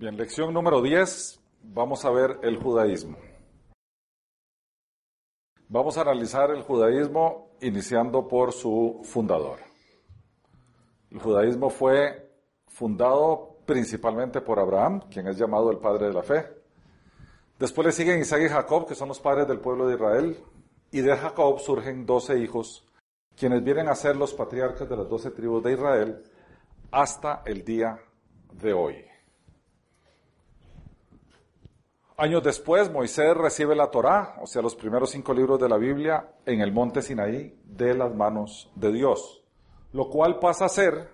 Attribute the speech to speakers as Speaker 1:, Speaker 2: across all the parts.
Speaker 1: Bien, lección número 10, vamos a ver el judaísmo. Vamos a analizar el judaísmo iniciando por su fundador. El judaísmo fue fundado principalmente por Abraham, quien es llamado el padre de la fe. Después le siguen Isaac y Jacob, que son los padres del pueblo de Israel. Y de Jacob surgen doce hijos, quienes vienen a ser los patriarcas de las doce tribus de Israel hasta el día de hoy. Años después, Moisés recibe la Torá, o sea, los primeros cinco libros de la Biblia, en el monte Sinaí, de las manos de Dios, lo cual pasa a ser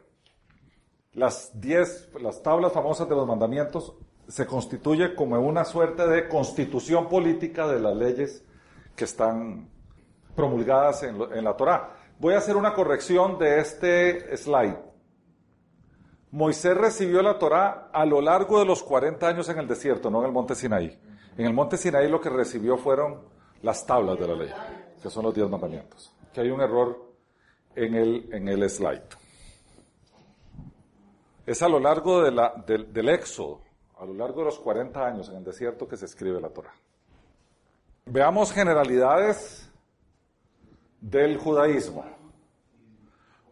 Speaker 1: las diez, las tablas famosas de los mandamientos, se constituye como una suerte de constitución política de las leyes que están promulgadas en, en la Torá. Voy a hacer una corrección de este slide. Moisés recibió la Torá a lo largo de los 40 años en el desierto, no en el monte Sinaí. En el monte Sinaí lo que recibió fueron las tablas de la ley, que son los diez mandamientos. Que hay un error en el, en el slide. Es a lo largo de la, del, del éxodo, a lo largo de los 40 años en el desierto que se escribe la Torá. Veamos generalidades del judaísmo.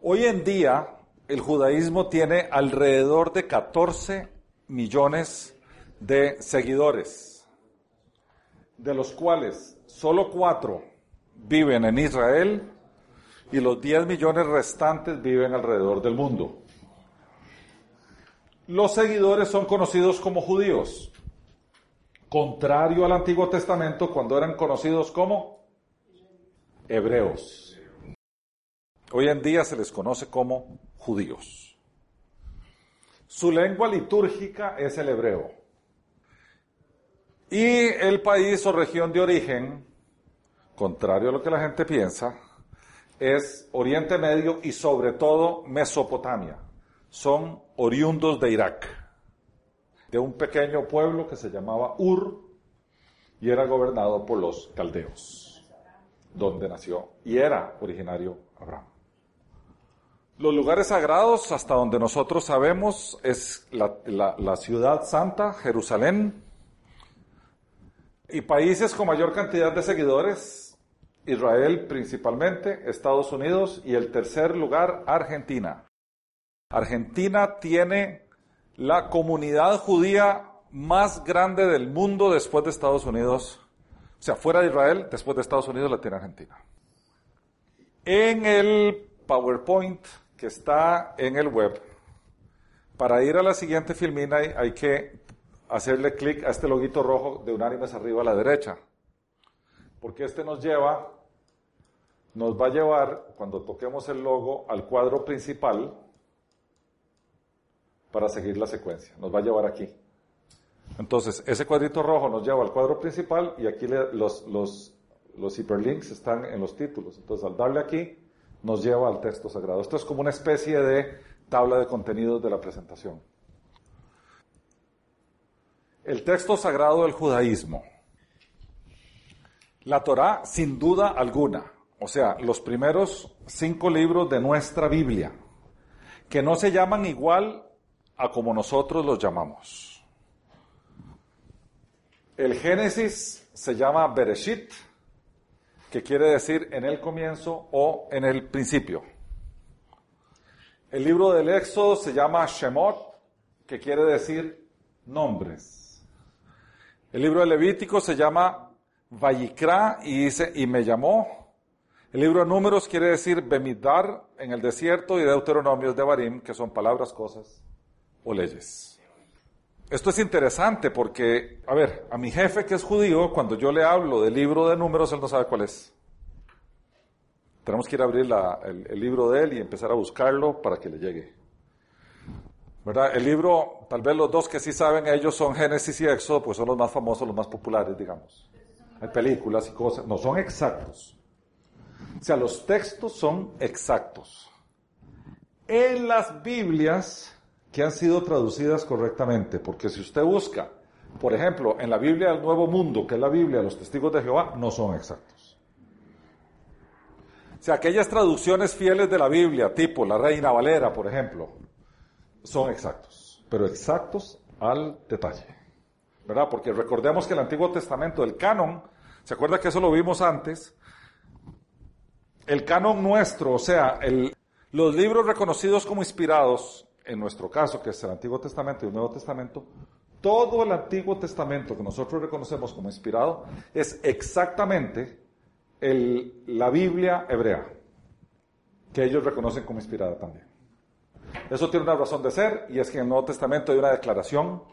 Speaker 1: Hoy en día, el judaísmo tiene alrededor de 14 millones de seguidores, de los cuales solo 4 viven en Israel y los 10 millones restantes viven alrededor del mundo. Los seguidores son conocidos como judíos, contrario al Antiguo Testamento cuando eran conocidos como hebreos. Hoy en día se les conoce como judíos. Su lengua litúrgica es el hebreo. Y el país o región de origen, contrario a lo que la gente piensa, es Oriente Medio y sobre todo Mesopotamia. Son oriundos de Irak, de un pequeño pueblo que se llamaba Ur y era gobernado por los caldeos, donde nació y era originario Abraham. Los lugares sagrados, hasta donde nosotros sabemos, es la, ciudad santa, Jerusalén, y países con mayor cantidad de seguidores, Israel principalmente, Estados Unidos y el tercer lugar, Argentina. Argentina tiene la comunidad judía más grande del mundo después de Estados Unidos. O sea, fuera de Israel, después de Estados Unidos la tiene Argentina. En el PowerPoint que está en el web, para ir a la siguiente filmina hay, que hacerle clic a este loguito rojo de unánimes arriba a la derecha. Porque este nos lleva, nos va a llevar, cuando toquemos el logo, al cuadro principal para seguir la secuencia. Nos va a llevar aquí. Entonces, ese cuadrito rojo nos lleva al cuadro principal y aquí los, los, los hiperlinks están en los títulos. Entonces, al darle aquí, nos lleva al texto sagrado. Esto es como una especie de tabla de contenidos de la presentación. El texto sagrado del judaísmo. La Torá, sin duda alguna, o sea, los primeros cinco libros de nuestra Biblia, que no se llaman igual a como nosotros los llamamos. El Génesis se llama Bereshit, que quiere decir en el comienzo o en el principio. El libro del Éxodo se llama Shemot, que quiere decir nombres. El libro de Levítico se llama Vayikra y dice y me llamó. El libro de Números quiere decir Bemidbar en el desierto y Deuteronomios de Barim, que son palabras, cosas o leyes. Esto es interesante porque, a ver, a mi jefe que es judío, cuando yo le hablo del libro de números, él no sabe cuál es. Tenemos que ir a abrir el, libro de él y empezar a buscarlo para que le llegue. ¿Verdad? El libro, tal vez los dos que sí saben, ellos son Génesis y Éxodo, pues son los más famosos, los más populares, digamos. Hay películas y cosas, no son exactos. O sea, los textos son exactos. En las Biblias, que han sido traducidas correctamente, porque si usted busca, por ejemplo, en la Biblia del Nuevo Mundo, que es la Biblia de los testigos de Jehová, no son exactos. O sea, aquellas traducciones fieles de la Biblia, tipo la Reina Valera, por ejemplo, son exactos, pero exactos al detalle. ¿Verdad? Porque recordemos que el Antiguo Testamento, el canon, ¿se acuerda que eso lo vimos antes? El canon nuestro, o sea, los libros reconocidos como inspirados, en nuestro caso, que es el Antiguo Testamento y el Nuevo Testamento, todo el Antiguo Testamento que nosotros reconocemos como inspirado es exactamente la Biblia hebrea, que ellos reconocen como inspirada también. Eso tiene una razón de ser y es que en el Nuevo Testamento hay una declaración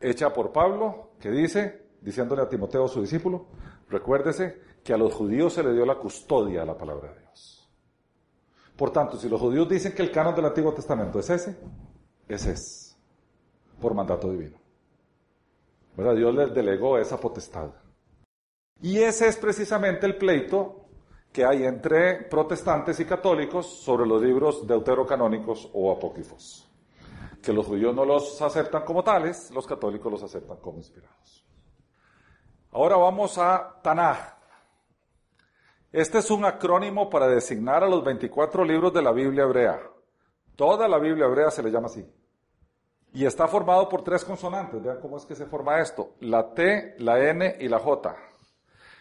Speaker 1: hecha por Pablo que dice, diciéndole a Timoteo su discípulo, recuérdese que a los judíos se le dio la custodia a la palabra de Dios. Por tanto, si los judíos dicen que el canon del Antiguo Testamento es ese, ese es, por mandato divino. ¿Verdad? Dios les delegó esa potestad. Y ese es precisamente el pleito que hay entre protestantes y católicos sobre los libros deuterocanónicos o apócrifos. Que los judíos no los aceptan como tales, los católicos los aceptan como inspirados. Ahora vamos a Tanaj. Este es un acrónimo para designar a los 24 libros de la Biblia hebrea. Toda la Biblia hebrea se le llama así. Y está formado por tres consonantes. Vean cómo es que se forma esto. La T, la N y la J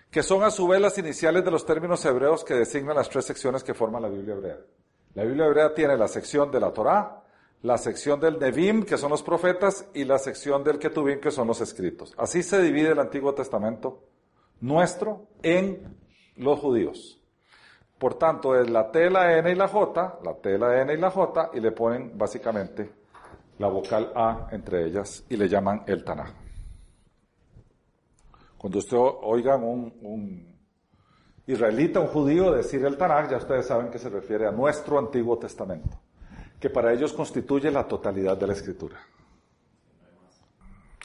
Speaker 1: que son a su vez las iniciales de los términos hebreos que designan las tres secciones que forman la Biblia hebrea. La Biblia hebrea tiene la sección de la Torá, la sección del Nevim, que son los profetas, y la sección del Ketubim, que son los escritos. Así se divide el Antiguo Testamento nuestro en los judíos. Por tanto, es la T, la N y la J, la T, la N y la J, y le ponen básicamente la vocal A entre ellas y le llaman el Tanaj. Cuando usted oiga un, un israelita, un judío decir el Tanakh, ya ustedes saben que se refiere a nuestro Antiguo Testamento, que para ellos constituye la totalidad de la Escritura.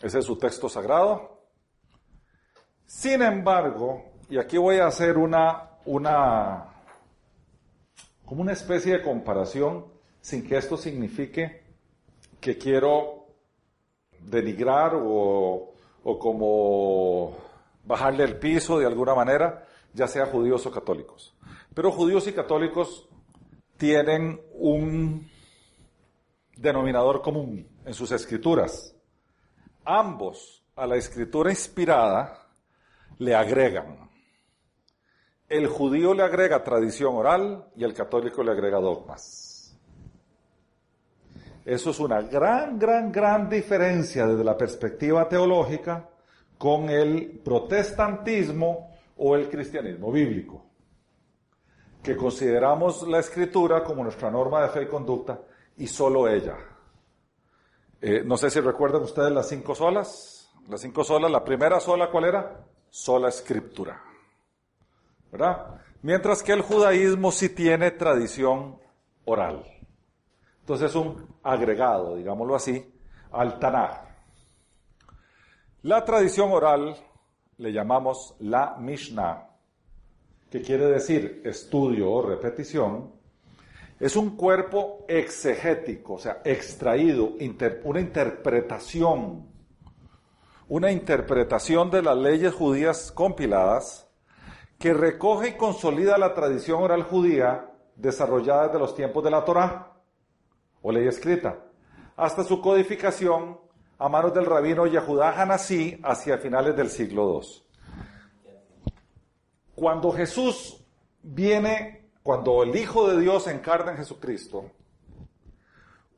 Speaker 1: Ese es su texto sagrado. Sin embargo, y aquí voy a hacer una, una, como una especie de comparación, sin que esto signifique que quiero denigrar o o como bajarle el piso de alguna manera, ya sea judíos o católicos. Pero judíos y católicos tienen un denominador común en sus escrituras. Ambos a la escritura inspirada le agregan. El judío le agrega tradición oral y el católico le agrega dogmas. Eso es una gran, gran, gran diferencia desde la perspectiva teológica con el protestantismo o el cristianismo bíblico, que consideramos la escritura como nuestra norma de fe y conducta y solo ella. Eh, no sé si recuerdan ustedes las cinco solas. Las cinco solas, la primera sola, ¿cuál era? Sola escritura. ¿Verdad? Mientras que el judaísmo sí tiene tradición oral. Entonces es un agregado, digámoslo así, al Tanaj. La tradición oral le llamamos la Mishnah, que quiere decir estudio o repetición, es un cuerpo exegético, o sea, extraído, una interpretación, una interpretación de las leyes judías compiladas que recoge y consolida la tradición oral judía desarrollada desde los tiempos de la Torá o ley escrita, hasta su codificación a manos del rabino Yehudá Hanasí hacia finales del siglo II. Cuando Jesús viene, cuando el Hijo de Dios encarna en Jesucristo,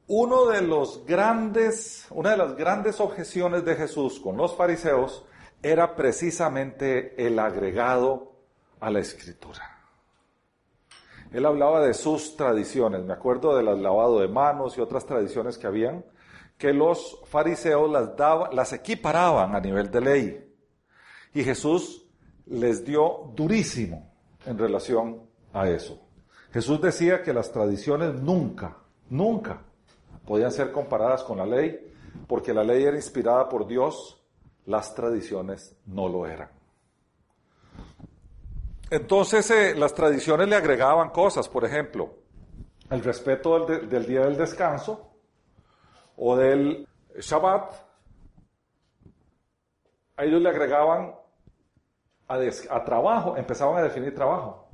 Speaker 1: uno de los grandes, una de las grandes objeciones de Jesús con los fariseos era precisamente el agregado a la escritura. Él hablaba de sus tradiciones. Me acuerdo del lavado de manos y otras tradiciones que habían, que los fariseos las, las equiparaban a nivel de ley. Y Jesús les dio durísimo en relación a eso. Jesús decía que las tradiciones nunca, nunca podían ser comparadas con la ley, porque la ley era inspirada por Dios, las tradiciones no lo eran. Entonces eh, las tradiciones le agregaban cosas, por ejemplo, el respeto del, día del descanso o del Shabbat. A ellos le agregaban a, trabajo, empezaban a definir trabajo.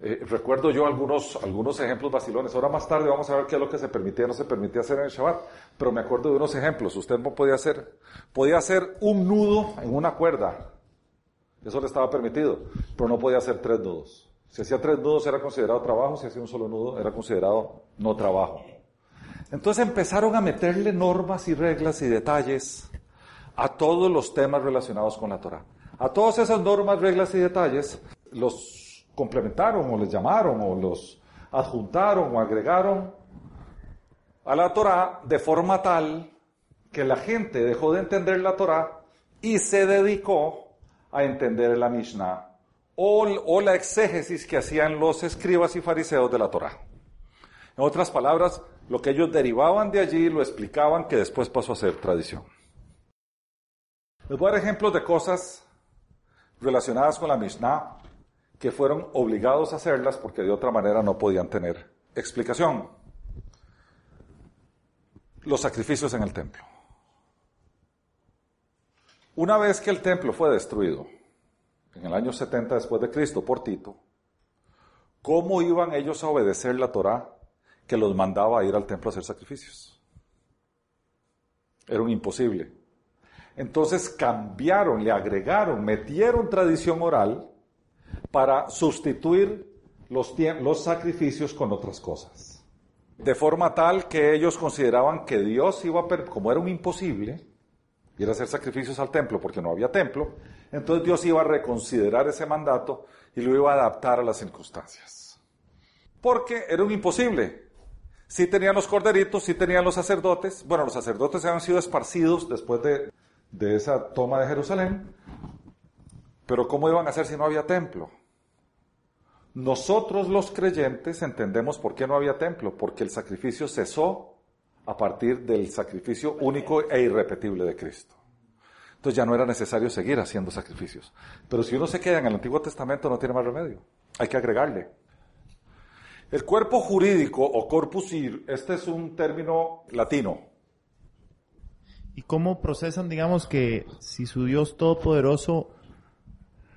Speaker 1: Eh, recuerdo yo algunos, algunos ejemplos vacilones. Ahora más tarde vamos a ver qué es lo que se permitía no se permitía hacer en el Shabbat. Pero me acuerdo de unos ejemplos. Usted no podía hacer, podía hacer un nudo en una cuerda. Eso le estaba permitido. Pero no podía hacer tres nudos. Si hacía tres nudos era considerado trabajo, si hacía un solo nudo era considerado no trabajo. Entonces empezaron a meterle normas y reglas y detalles a todos los temas relacionados con la Torah. A todas esas normas, reglas y detalles los complementaron o les llamaron o los adjuntaron o agregaron a la Torah de forma tal que la gente dejó de entender la Torah y se dedicó a entender la Mishnah o, la exégesis que hacían los escribas y fariseos de la Torah. En otras palabras, lo que ellos derivaban de allí lo explicaban que después pasó a ser tradición. Les voy a dar ejemplos de cosas relacionadas con la Mishnah que fueron obligados a hacerlas porque de otra manera no podían tener explicación. Los sacrificios en el templo. Una vez que el templo fue destruido, en el año 70 después de Cristo por Tito, ¿cómo iban ellos a obedecer la Torá que los mandaba a ir al templo a hacer sacrificios? Era un imposible. Entonces cambiaron, le agregaron, metieron tradición oral para sustituir los, los sacrificios con otras cosas. De forma tal que ellos consideraban que Dios iba a, como era un imposible, ir a hacer sacrificios al templo porque no había templo, entonces Dios iba a reconsiderar ese mandato y lo iba a adaptar a las circunstancias. Porque era un imposible. Sí tenían los corderitos, sí tenían los sacerdotes. Bueno, los sacerdotes habían sido esparcidos después de, de esa toma de Jerusalén. Pero ¿cómo iban a hacer si no había templo? Nosotros los creyentes entendemos por qué no había templo, porque el sacrificio cesó a partir del sacrificio único e irrepetible de Cristo. Entonces ya no era necesario seguir haciendo sacrificios. Pero si uno se queda en el Antiguo Testamento no tiene más remedio. Hay que agregarle. El cuerpo jurídico o corpus ir, este es un término latino.
Speaker 2: ¿Y cómo procesan, digamos, que si su Dios todopoderoso,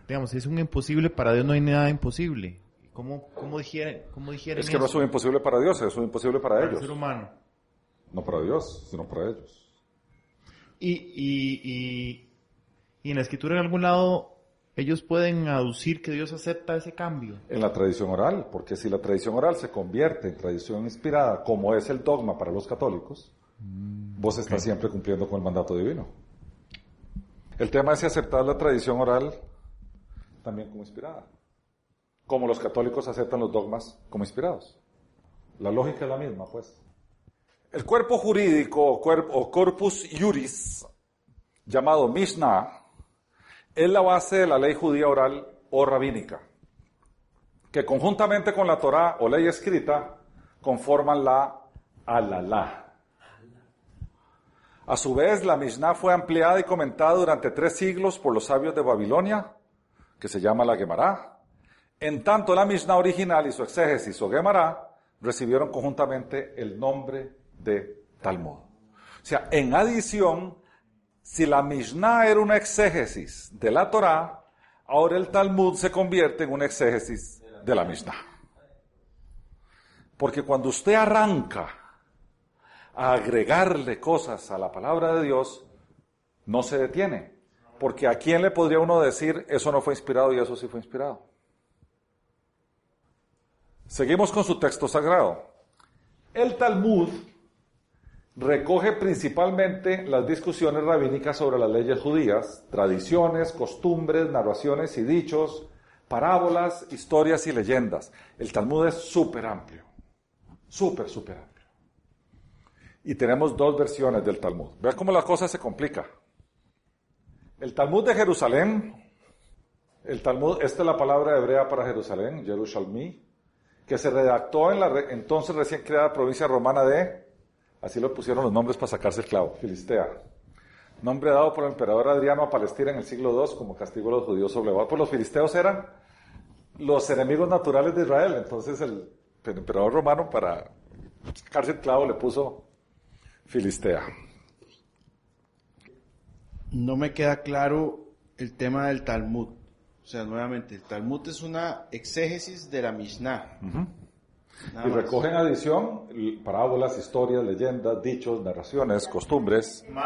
Speaker 2: digamos, es un imposible, para Dios no hay nada imposible? ¿Cómo, cómo, digieren, cómo Es
Speaker 1: que no es un imposible para Dios, es un imposible para, ellos.
Speaker 2: el ser humano.
Speaker 1: No para Dios, sino para ellos.
Speaker 2: Y, y, y, y en la escritura en algún lado ellos pueden aducir que Dios acepta ese cambio.
Speaker 1: En la tradición oral, porque si la tradición oral se convierte en tradición inspirada, como es el dogma para los católicos, mm, vos estás siempre cumpliendo con el mandato divino. El tema es si aceptar la tradición oral también como inspirada como los católicos aceptan los dogmas como inspirados. La lógica es la misma, pues. El cuerpo jurídico o, corpus juris, llamado Mishnah, es la base de la ley judía oral o rabínica, que conjuntamente con la Torá o ley escrita conforman la Alalá. A su vez, la Mishnah fue ampliada y comentada durante tres siglos por los sabios de Babilonia, que se llama la Gemara, en tanto, la Mishnah original y su exégesis o Gemara recibieron conjuntamente el nombre de Talmud. O sea, en adición, si la Mishnah era una exégesis de la Torah, ahora el Talmud se convierte en una exégesis de la Mishnah. Porque cuando usted arranca a agregarle cosas a la palabra de Dios, no se detiene. Porque a quién le podría uno decir, eso no fue inspirado y eso sí fue inspirado. Seguimos con su texto sagrado. El Talmud recoge principalmente las discusiones rabínicas sobre las leyes judías, tradiciones, costumbres, narraciones y dichos, parábolas, historias y leyendas. El Talmud es súper amplio, súper, súper amplio. Y tenemos dos versiones del Talmud. Vea cómo la cosa se complica. El Talmud de Jerusalén, el Talmud, esta es la palabra hebrea para Jerusalén, Jerusalmí, que se redactó en la entonces recién creada provincia romana de, así lo pusieron los nombres para sacarse el clavo, Filistea. Nombre dado por el emperador Adriano a Palestina en el siglo II como castigo a los judíos sublevados. Pues los filisteos eran los enemigos naturales de Israel. Entonces el, el emperador romano para sacarse el clavo le puso Filistea.
Speaker 3: No me queda claro el tema del Talmud. O O sea, nuevamente, el Talmud es una exégesis de la Mishnah. Nada
Speaker 1: Y
Speaker 3: más.
Speaker 1: recogen adición parábolas, historias, leyendas, dichos, narraciones, costumbres
Speaker 3: Más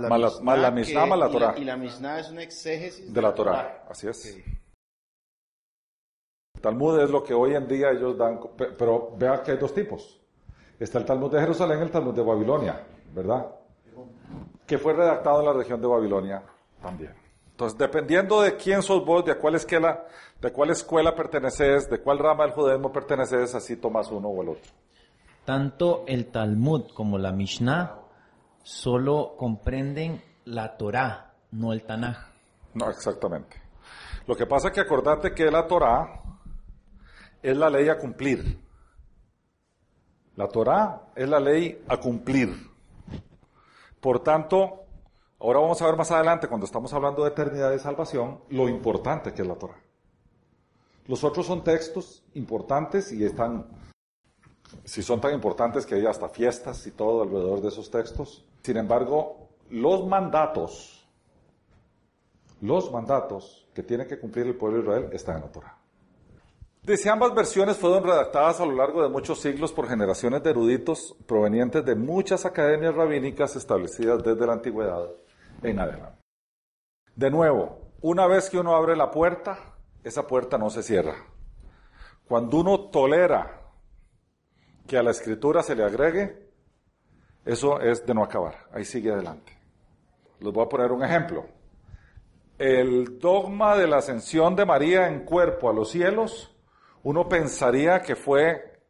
Speaker 3: la,
Speaker 1: Más la- más la Mishnah,
Speaker 3: que-
Speaker 1: más la
Speaker 3: y
Speaker 1: Torah.
Speaker 3: Y la Mishnah es una exégesis
Speaker 1: de la Torah. Así es. Talmud es lo que hoy en día ellos dan, pe- pero vea que hay dos tipos. Está el Talmud de Jerusalén y el Talmud de Babilonia, ¿verdad? Que fue redactado en la región de Babilonia también. Entonces, dependiendo de quién sos vos, de cuál escuela, de cuál escuela perteneces, de cuál rama del judaísmo perteneces, así tomas uno o el otro.
Speaker 4: Tanto el Talmud como la Mishnah solo comprenden la Torá, no el Tanaj.
Speaker 1: No, exactamente. Lo que pasa es que acordate que la Torah es la ley a cumplir. La Torah es la ley a cumplir. Por tanto, ahora vamos a ver más adelante, cuando estamos hablando de eternidad y salvación, lo importante que es la Torah. Los otros son textos importantes y están, si son tan importantes que hay hasta fiestas y todo alrededor de esos textos. Sin embargo, los mandatos, los mandatos que tiene que cumplir el pueblo de Israel están en la Torah. Dice, ambas versiones fueron redactadas a lo largo de muchos siglos por generaciones de eruditos provenientes de muchas academias rabínicas establecidas desde la antigüedad De nuevo, una vez que uno abre la puerta, esa puerta no se cierra. Cuando uno tolera que a la escritura se le agregue, eso es de no acabar. Ahí sigue adelante. Les voy a poner un ejemplo. El dogma de la ascensión de María en cuerpo a los cielos, uno pensaría que fue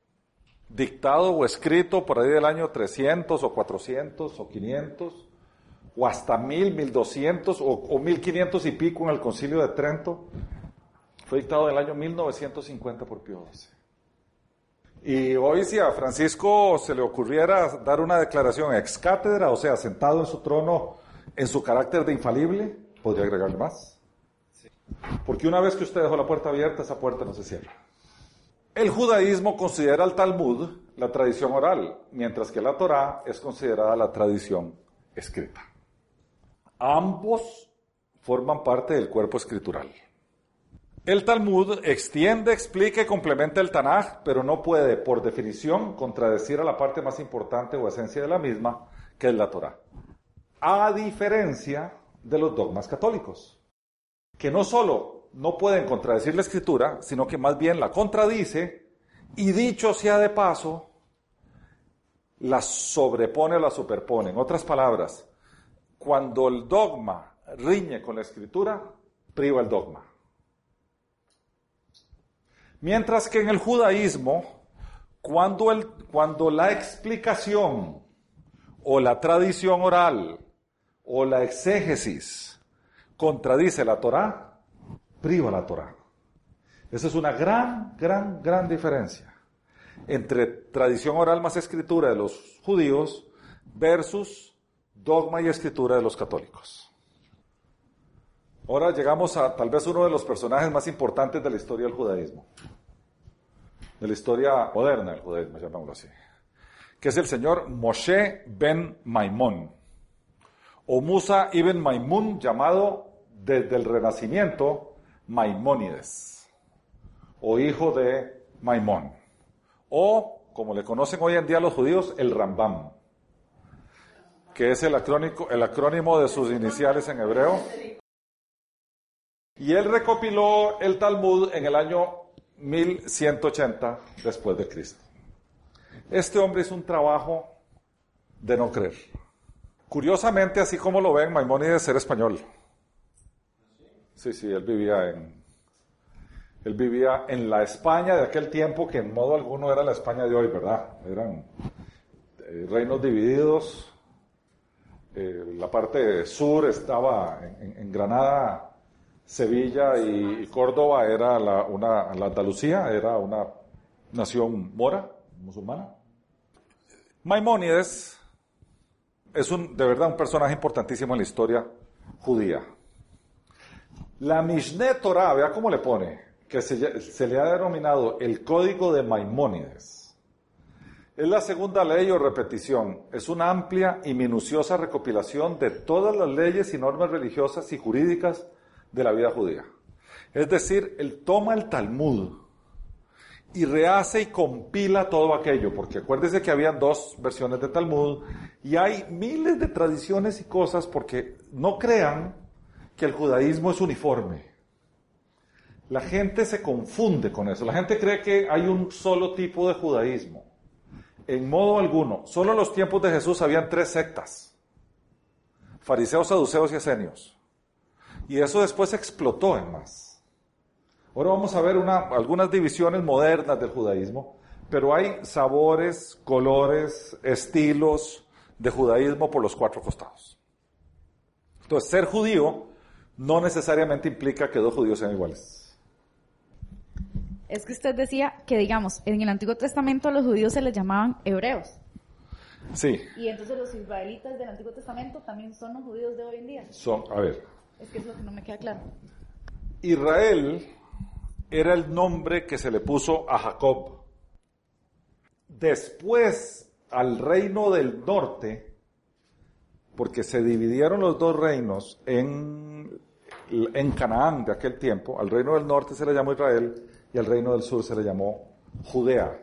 Speaker 1: dictado o escrito por ahí del año 300 o 400 o 500 o hasta 1000, 1200 o, o 1500 y pico en el concilio de Trento. Fue dictado en el año 1950 por Pío XII. Y hoy si a Francisco se le ocurriera dar una declaración ex cátedra, o sea, sentado en su trono en su carácter de infalible, podría agregarle más. Porque una vez que usted dejó la puerta abierta, esa puerta no se cierra. El judaísmo considera al Talmud la tradición oral, mientras que la Torá es considerada la tradición escrita. Ambos forman parte del cuerpo escritural. El Talmud extiende, explica y complementa el Tanaj, pero no puede, por definición, contradecir a la parte más importante o esencia de la misma, que es la Torah. A diferencia de los dogmas católicos, que no solo no pueden contradecir la escritura, sino que más bien la contradice y dicho sea de paso, la sobrepone o la superpone. En otras palabras, cuando el dogma riñe con la escritura, priva el dogma. Mientras que en el judaísmo, cuando, el, cuando la explicación o la tradición oral o la exégesis contradice la Torá, priva la Torá. Esa es una gran, gran, gran diferencia entre tradición oral más escritura de los judíos versus dogma y escritura de los católicos. Ahora llegamos a tal vez uno de los personajes más importantes de la historia del judaísmo, de la historia moderna del judaísmo, llamémoslo así, que es el señor Moshe ben Maimón, o Musa ibn Maimun, llamado desde el Renacimiento Maimónides, o hijo de Maimón, o como le conocen hoy en día los judíos, el Rambam, que es el, acrónico, el acrónimo de sus iniciales en hebreo. Y él recopiló el Talmud en el año 1180 después de Cristo. Este hombre hizo un trabajo de no creer. Curiosamente, así como lo ven, Maimónides era español. Sí, sí, él vivía en, él vivía en la España de aquel tiempo que en modo alguno era la España de hoy, ¿verdad? Eran eh, reinos divididos. Eh, la parte sur estaba en, Granada, Sevilla y, Córdoba era la, una, la Andalucía, era una nación mora, musulmana. Maimónides es un, de verdad un personaje importantísimo en la historia judía. La Mishneh Torah, vea cómo le pone, que se, se le ha denominado el Código de Maimónides. Es la segunda ley o repetición. Es una amplia y minuciosa recopilación de todas las leyes y normas religiosas y jurídicas de la vida judía. Es decir, él toma el Talmud y rehace y compila todo aquello, porque acuérdese que habían dos versiones de Talmud y hay miles de tradiciones y cosas porque no crean que el judaísmo es uniforme. La gente se confunde con eso. La gente cree que hay un solo tipo de judaísmo. En modo alguno. Solo en los tiempos de Jesús habían tres sectas. Fariseos, saduceos y esenios. Y eso después explotó en más. Ahora vamos a ver una, algunas divisiones modernas del judaísmo, pero hay sabores, colores, estilos de judaísmo por los cuatro costados. Entonces, ser judío no necesariamente implica que dos judíos sean iguales.
Speaker 5: Es que usted decía que, digamos, en el Antiguo Testamento a los judíos se les llamaban hebreos.
Speaker 1: Sí.
Speaker 5: Y entonces los israelitas del Antiguo Testamento también son los judíos de hoy en día.
Speaker 1: Son, a ver,
Speaker 5: Es que es lo que no me queda claro.
Speaker 1: Israel era el nombre que se le puso a Jacob. Después al reino del norte, porque se dividieron los dos reinos en, en Canaán de aquel tiempo, al reino del norte se le llamó Israel y al reino del sur se le llamó Judea.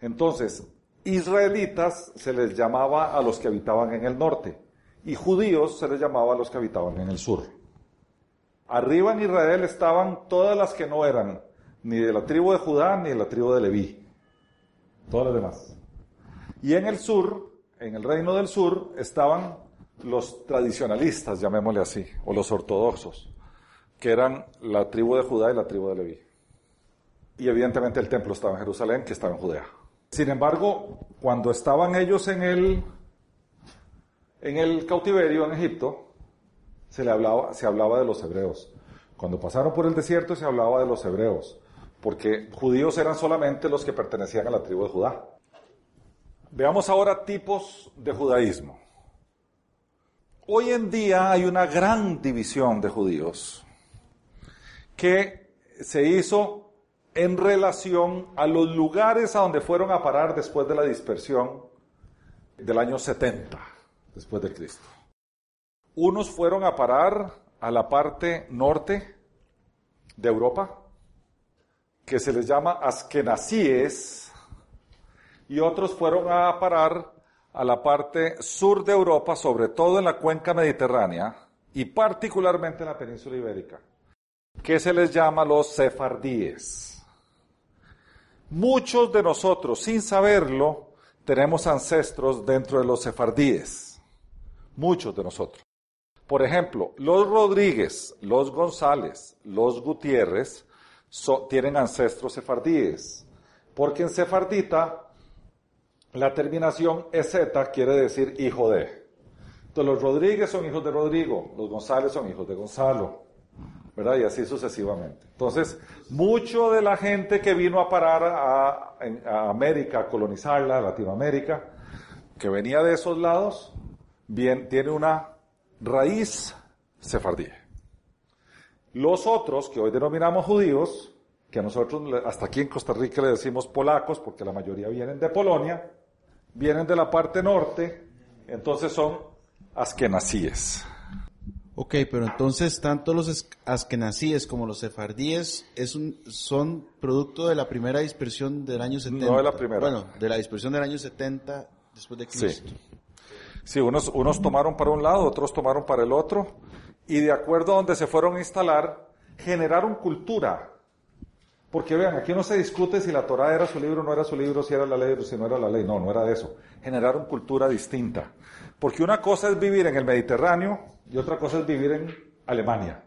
Speaker 1: Entonces, israelitas se les llamaba a los que habitaban en el norte y judíos se les llamaba a los que habitaban en el sur. Arriba en Israel estaban todas las que no eran ni de la tribu de Judá ni de la tribu de Leví. Todas las demás. Y en el sur, en el reino del sur, estaban los tradicionalistas, llamémosle así, o los ortodoxos, que eran la tribu de Judá y la tribu de Leví. Y evidentemente el templo estaba en Jerusalén, que estaba en Judea. Sin embargo, cuando estaban ellos en el, en el cautiverio en Egipto, se, le hablaba, se hablaba de los hebreos. Cuando pasaron por el desierto se hablaba de los hebreos, porque judíos eran solamente los que pertenecían a la tribu de Judá. Veamos ahora tipos de judaísmo. Hoy en día hay una gran división de judíos que se hizo en relación a los lugares a donde fueron a parar después de la dispersión del año 70 después de Cristo. Unos fueron a parar a la parte norte de Europa, que se les llama askenazíes, y otros fueron a parar a la parte sur de Europa, sobre todo en la cuenca mediterránea y particularmente en la península ibérica, que se les llama los sefardíes. Muchos de nosotros, sin saberlo, tenemos ancestros dentro de los sefardíes. Muchos de nosotros. Por ejemplo, los Rodríguez, los González, los Gutiérrez tienen ancestros sefardíes. Porque en sefardita la terminación EZ quiere decir hijo de. Entonces los Rodríguez son hijos de Rodrigo, los González son hijos de Gonzalo. ¿Verdad? Y así sucesivamente. Entonces, mucho de la gente que vino a parar a, América, a colonizarla, Latinoamérica, que venía de esos lados, bien, tiene una raíz sefardí. Los otros, que hoy denominamos judíos, que a nosotros hasta aquí en Costa Rica le decimos polacos, porque la mayoría vienen de Polonia, vienen de la parte norte, entonces son askenazíes.
Speaker 3: Ok, pero entonces tanto los es- askenazíes como los sefardíes es un, son producto de la primera dispersión del año 70.
Speaker 1: No de la primera.
Speaker 3: Bueno, de la dispersión del año 70 después de
Speaker 1: Sí.
Speaker 3: Cristo.
Speaker 1: Sí, unos, unos tomaron para un lado, otros tomaron para el otro, y de acuerdo a donde se fueron a instalar, generaron cultura. Porque vean, aquí no se discute si la Torah era su libro o no era su libro, si era la ley o si no era la ley. No, no era de eso. Generaron cultura distinta. Porque una cosa es vivir en el Mediterráneo y otra cosa es vivir en Alemania.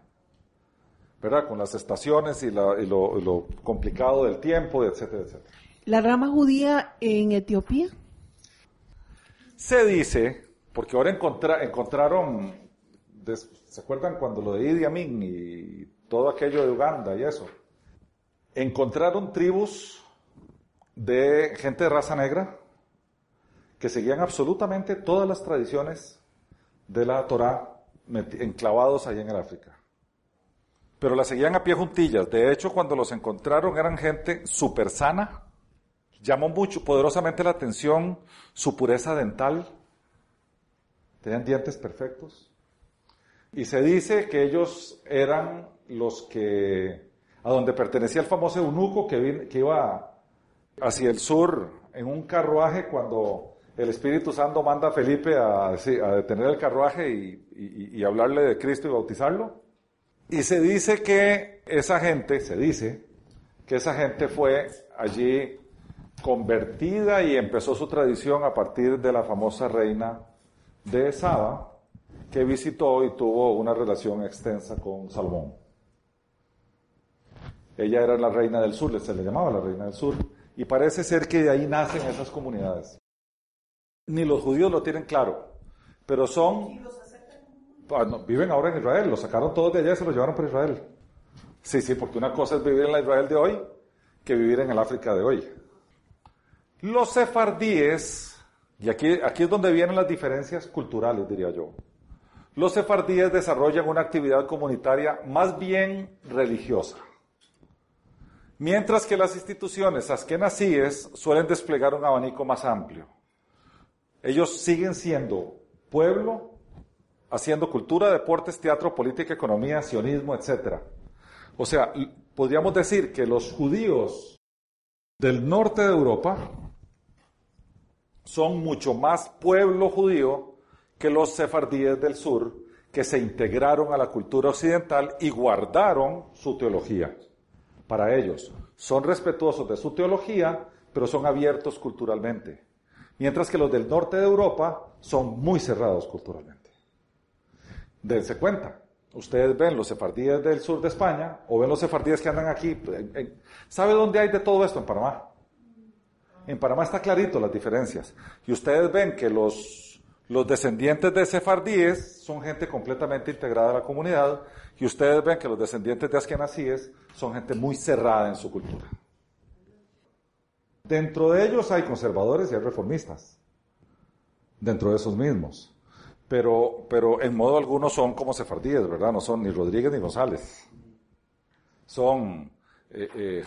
Speaker 1: ¿Verdad? Con las estaciones y, la- y lo, y lo complicado del tiempo, etcétera, etcétera.
Speaker 6: La rama judía en Etiopía.
Speaker 1: Se dice, porque ahora encontra- encontraron, ¿se acuerdan cuando lo de Idi Amin y todo aquello de Uganda y eso? Encontraron tribus de gente de raza negra que seguían absolutamente todas las tradiciones de la Torá enclavados ahí en el África. Pero las seguían a pie juntillas. De hecho, cuando los encontraron eran gente súper sana, Llamó mucho, poderosamente la atención su pureza dental. Tenían dientes perfectos. Y se dice que ellos eran los que, a donde pertenecía el famoso eunuco que, que iba hacia el sur en un carruaje cuando el Espíritu Santo manda a Felipe a, a detener el carruaje y- y hablarle de Cristo y bautizarlo. Y se dice que esa gente, se dice, que esa gente fue allí convertida y empezó su tradición a partir de la famosa reina de Saba, que visitó y tuvo una relación extensa con Salomón. Ella era la reina del sur, se le llamaba la reina del sur, y parece ser que de ahí nacen esas comunidades. Ni los judíos lo tienen claro, pero son... Ah, no, viven ahora en Israel, los sacaron todos de allá y se los llevaron para Israel. Sí, sí, porque una cosa es vivir en la Israel de hoy que vivir en el África de hoy. Los sefardíes, y aquí, aquí es donde vienen las diferencias culturales, diría yo. Los sefardíes desarrollan una actividad comunitaria más bien religiosa, mientras que las instituciones askenazíes suelen desplegar un abanico más amplio. Ellos siguen siendo pueblo, haciendo cultura, deportes, teatro, política, economía, sionismo, etc. O sea, podríamos decir que los judíos del norte de Europa son mucho más pueblo judío que los sefardíes del sur, que se integraron a la cultura occidental y guardaron su teología. Para ellos, son respetuosos de su teología, pero son abiertos culturalmente. Mientras que los del norte de Europa son muy cerrados culturalmente. Dense cuenta. Ustedes ven los sefardíes del sur de España o ven los sefardíes que andan aquí. en- ¿Sabe dónde hay de todo esto? En Panamá. En Panamá está clarito las diferencias. Y ustedes ven que los, los descendientes de sefardíes son gente completamente integrada a la comunidad y ustedes ven que los descendientes de askenazíes son gente muy cerrada en su cultura. Dentro de ellos hay conservadores y hay reformistas. Dentro de esos mismos. Pero, pero en modo alguno son como sefardíes, ¿verdad? No son ni Rodríguez ni González. Son eh, eh,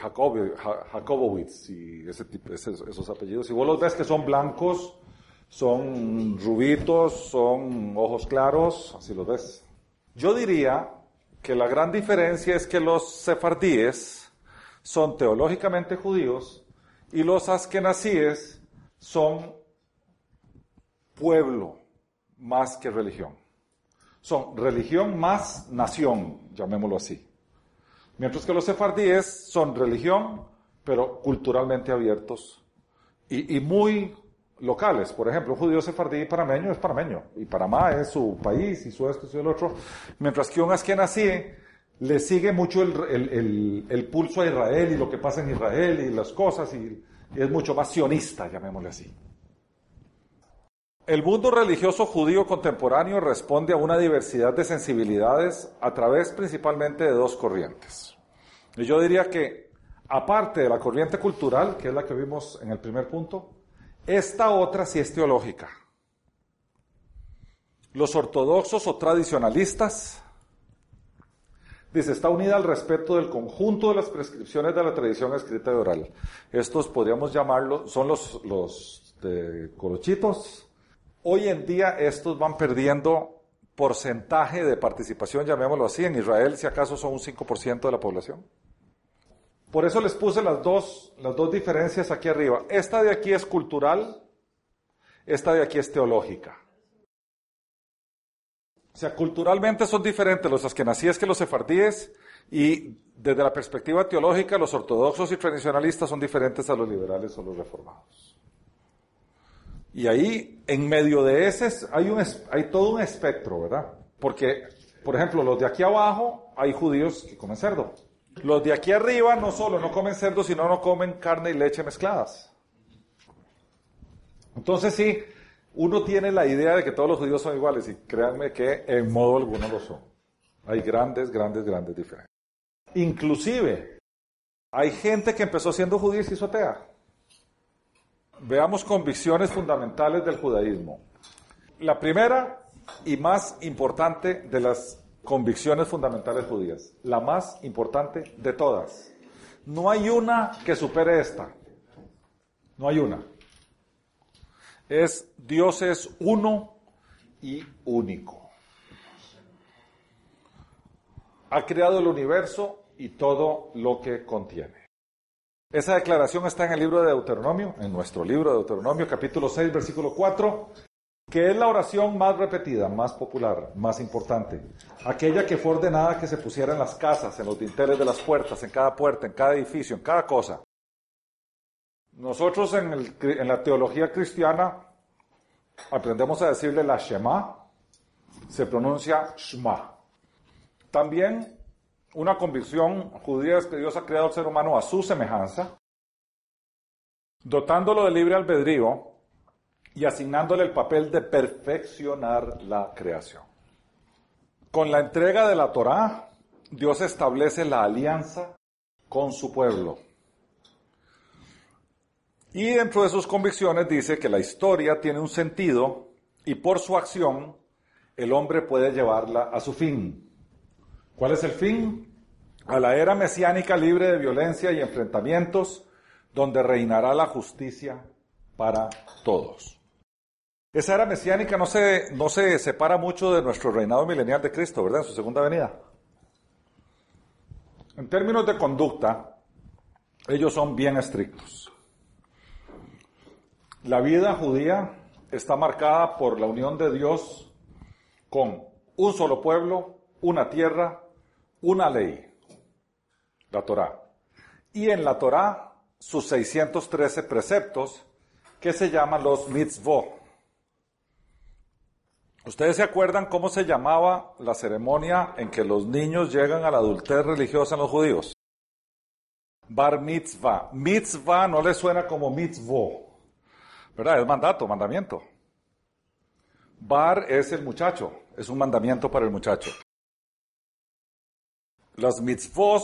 Speaker 1: Jacobowitz y esos, apellidos. Y vos los ves que son blancos, son rubitos, son ojos claros, así los ves. Yo diría que la gran diferencia es que los sefardíes son teológicamente judíos y los askenazíes son pueblo más que religión. Son religión más nación, llamémoslo así. Mientras que los sefardíes son religión, pero culturalmente abiertos y, muy locales. Por ejemplo, un judío sefardí parameño es parameño, y Panamá es su país, y su esto, y su el otro. Mientras que un askenazí le sigue mucho el, pulso a Israel y lo que pasa en Israel y las cosas, y, y es mucho más sionista, llamémosle así. El mundo religioso judío contemporáneo responde a una diversidad de sensibilidades a través principalmente de dos corrientes. Y yo diría que, aparte de la corriente cultural, que es la que vimos en el primer punto, esta otra sí es teológica. Los ortodoxos o tradicionalistas, dice, está unida al respeto del conjunto de las prescripciones de la tradición escrita y oral. Estos podríamos llamarlos, son los, los de. Hoy en día estos van perdiendo porcentaje de participación, llamémoslo así. En Israel, si acaso, son un 5% de la población. Por eso les puse las dos, las dos diferencias aquí arriba. Esta de aquí es cultural, esta de aquí es teológica. Sea, culturalmente son diferentes los askenazíes que los sefardíes y desde la perspectiva teológica los ortodoxos y tradicionalistas son diferentes a los liberales o los reformados. Y ahí, en medio de ese, hay, un, hay todo un espectro, ¿verdad? Porque, por ejemplo, los de aquí abajo hay judíos que comen cerdo. Los de aquí arriba no solo no comen cerdo, sino no comen carne y leche mezcladas. Entonces sí, uno tiene la idea de que todos los judíos son iguales y créanme que en modo alguno lo son. Hay grandes, grandes, grandes diferencias. Inclusive, hay gente que empezó siendo judía y se hizo atea. Veamos convicciones fundamentales del judaísmo. La primera y más importante de las convicciones fundamentales judías, la más importante de todas. No hay una que supere esta. No hay una. Es Dios es uno y único. ha creado el universo y todo lo que contiene. Esa declaración está en el libro de Deuteronomio, en nuestro libro de Deuteronomio, capítulo 6, versículo 4, que es la oración más repetida, más popular, más importante. Aquella que fue ordenada que se pusiera en las casas, en los dinteles de las puertas, en cada puerta, en cada edificio, en cada cosa. Nosotros en, la teología cristiana aprendemos a decirle la Shema, se pronuncia Shema. También una convicción judía es que Dios ha creado al ser humano a su semejanza, dotándolo de libre albedrío y asignándole el papel de perfeccionar la creación. Con la entrega de la Torá, Dios establece la alianza con su pueblo. Y dentro de sus convicciones dice que la historia tiene un sentido y por su acción el hombre puede llevarla a su fin. ¿Cuál es el fin? A la era mesiánica libre de violencia y enfrentamientos, donde reinará la justicia para todos. Esa era mesiánica no se, no se separa mucho de nuestro reinado milenial de Cristo, ¿verdad? En su segunda venida. En términos de conducta, ellos son bien estrictos. La vida judía está marcada por la unión de Dios con un solo pueblo, una tierra, una ley, la Torá. Y en la Torá, sus 613 preceptos, que se llaman los mitzvot. ¿Ustedes se acuerdan cómo se llamaba la ceremonia en que los niños llegan a la adultez religiosa en los judíos? Bar mitzvah. Mitzvah no le suena como mitzvot. Es mandato, mandamiento. Bar es el muchacho, es un mandamiento para el muchacho. Las mitzvot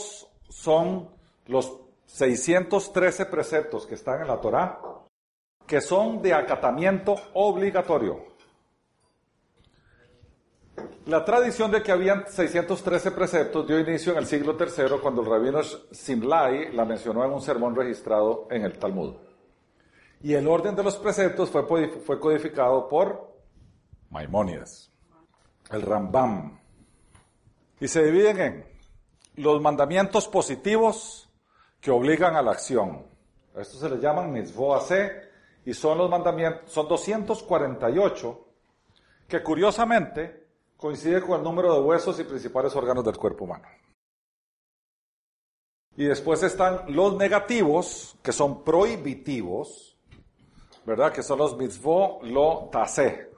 Speaker 1: son los 613 preceptos que están en la Torá, que son de acatamiento obligatorio. La tradición de que habían 613 preceptos dio inicio en el siglo III cuando el rabino Simlai la mencionó en un sermón registrado en el Talmud. Y el orden de los preceptos fue, codificado por Maimónides, el Rambam. Y se dividen en los mandamientos positivos que obligan a la acción. Estos se les llaman mitzvotase y son los mandamientos, son 248 que curiosamente coincide con el número de huesos y principales órganos del cuerpo humano. Y después están los negativos, que son prohibitivos, ¿verdad? Que son los mitzvot lo tase.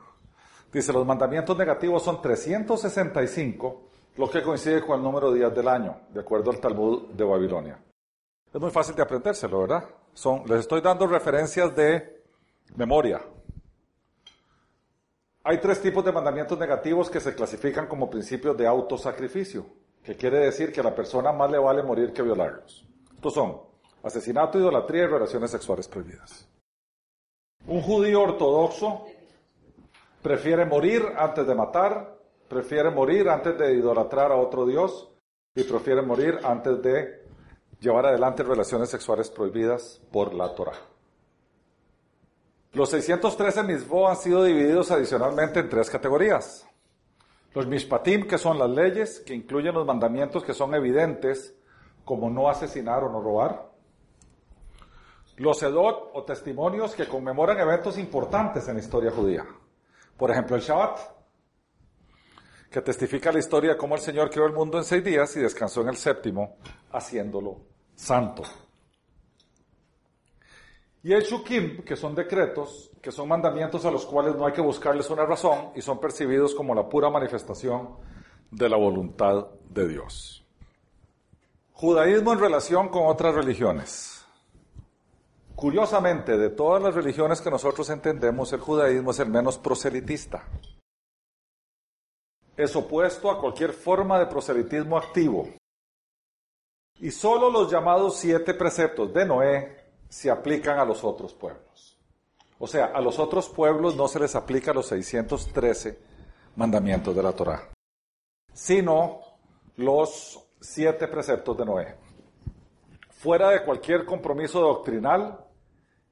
Speaker 1: Dice, los mandamientos negativos son 365, lo que coincide con el número de días del año, de acuerdo al Talmud de Babilonia. Es muy fácil de aprendérselo, ¿verdad? Son, les estoy dando referencias de memoria. Hay tres tipos de mandamientos negativos que se clasifican como principios de autosacrificio, que quiere decir que a la persona más le vale morir que violarlos. Estos son asesinato, idolatría y relaciones sexuales prohibidas. Un judío ortodoxo prefiere morir antes de matar, prefiere morir antes de idolatrar a otro Dios y prefiere morir antes de llevar adelante relaciones sexuales prohibidas por la Torah. Los 613 mitzvot han sido divididos adicionalmente en tres categorías. Los mishpatim, que son las leyes, que incluyen los mandamientos que son evidentes, como no asesinar o no robar. Los edot, o testimonios, que conmemoran eventos importantes en la historia judía. Por ejemplo, el Shabbat, que testifica la historia de cómo el Señor creó el mundo en seis días y descansó en el séptimo, haciéndolo santo. Y el Shukim, que son decretos, que son mandamientos a los cuales no hay que buscarles una razón y son percibidos como la pura manifestación de la voluntad de Dios. Judaísmo en relación con otras religiones. Curiosamente, de todas las religiones que nosotros entendemos, el judaísmo es el menos proselitista. Es opuesto a cualquier forma de proselitismo activo. Y solo los llamados siete preceptos de Noé se aplican a los otros pueblos. O sea, a los otros pueblos no se les aplica los 613 mandamientos de la Torá, sino los siete preceptos de Noé. Fuera de cualquier compromiso doctrinal,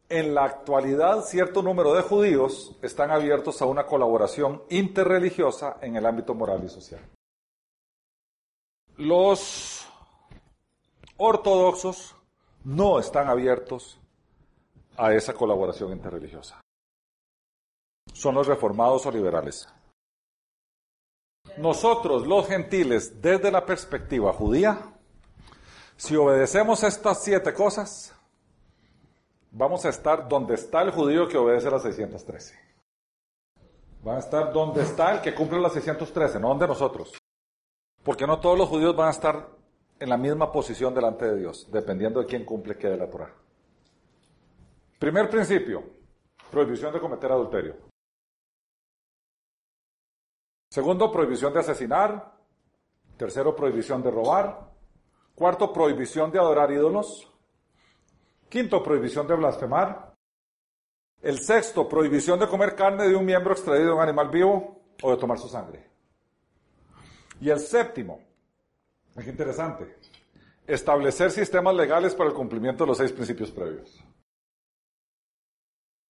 Speaker 1: en la actualidad cierto número de judíos están abiertos a una colaboración interreligiosa en el ámbito moral y social. los ortodoxos no están abiertos a esa colaboración interreligiosa. Son los reformados o liberales. Nosotros, los gentiles, desde la perspectiva judía, si obedecemos estas siete cosas, vamos a estar donde está el judío que obedece las 613. Van a estar donde está el que cumple las 613, no donde nosotros. Porque no todos los judíos van a estar en la misma posición delante de Dios, dependiendo de quién cumple qué de la Torah. Primer principio, prohibición de cometer adulterio. Segundo, prohibición de asesinar. Tercero, prohibición de robar. Cuarto, prohibición de adorar ídolos. Quinto, prohibición de blasfemar. El sexto, prohibición de comer carne de un miembro extraído de un animal vivo o de tomar su sangre. Y el séptimo, es interesante, establecer sistemas legales para el cumplimiento de los seis principios previos.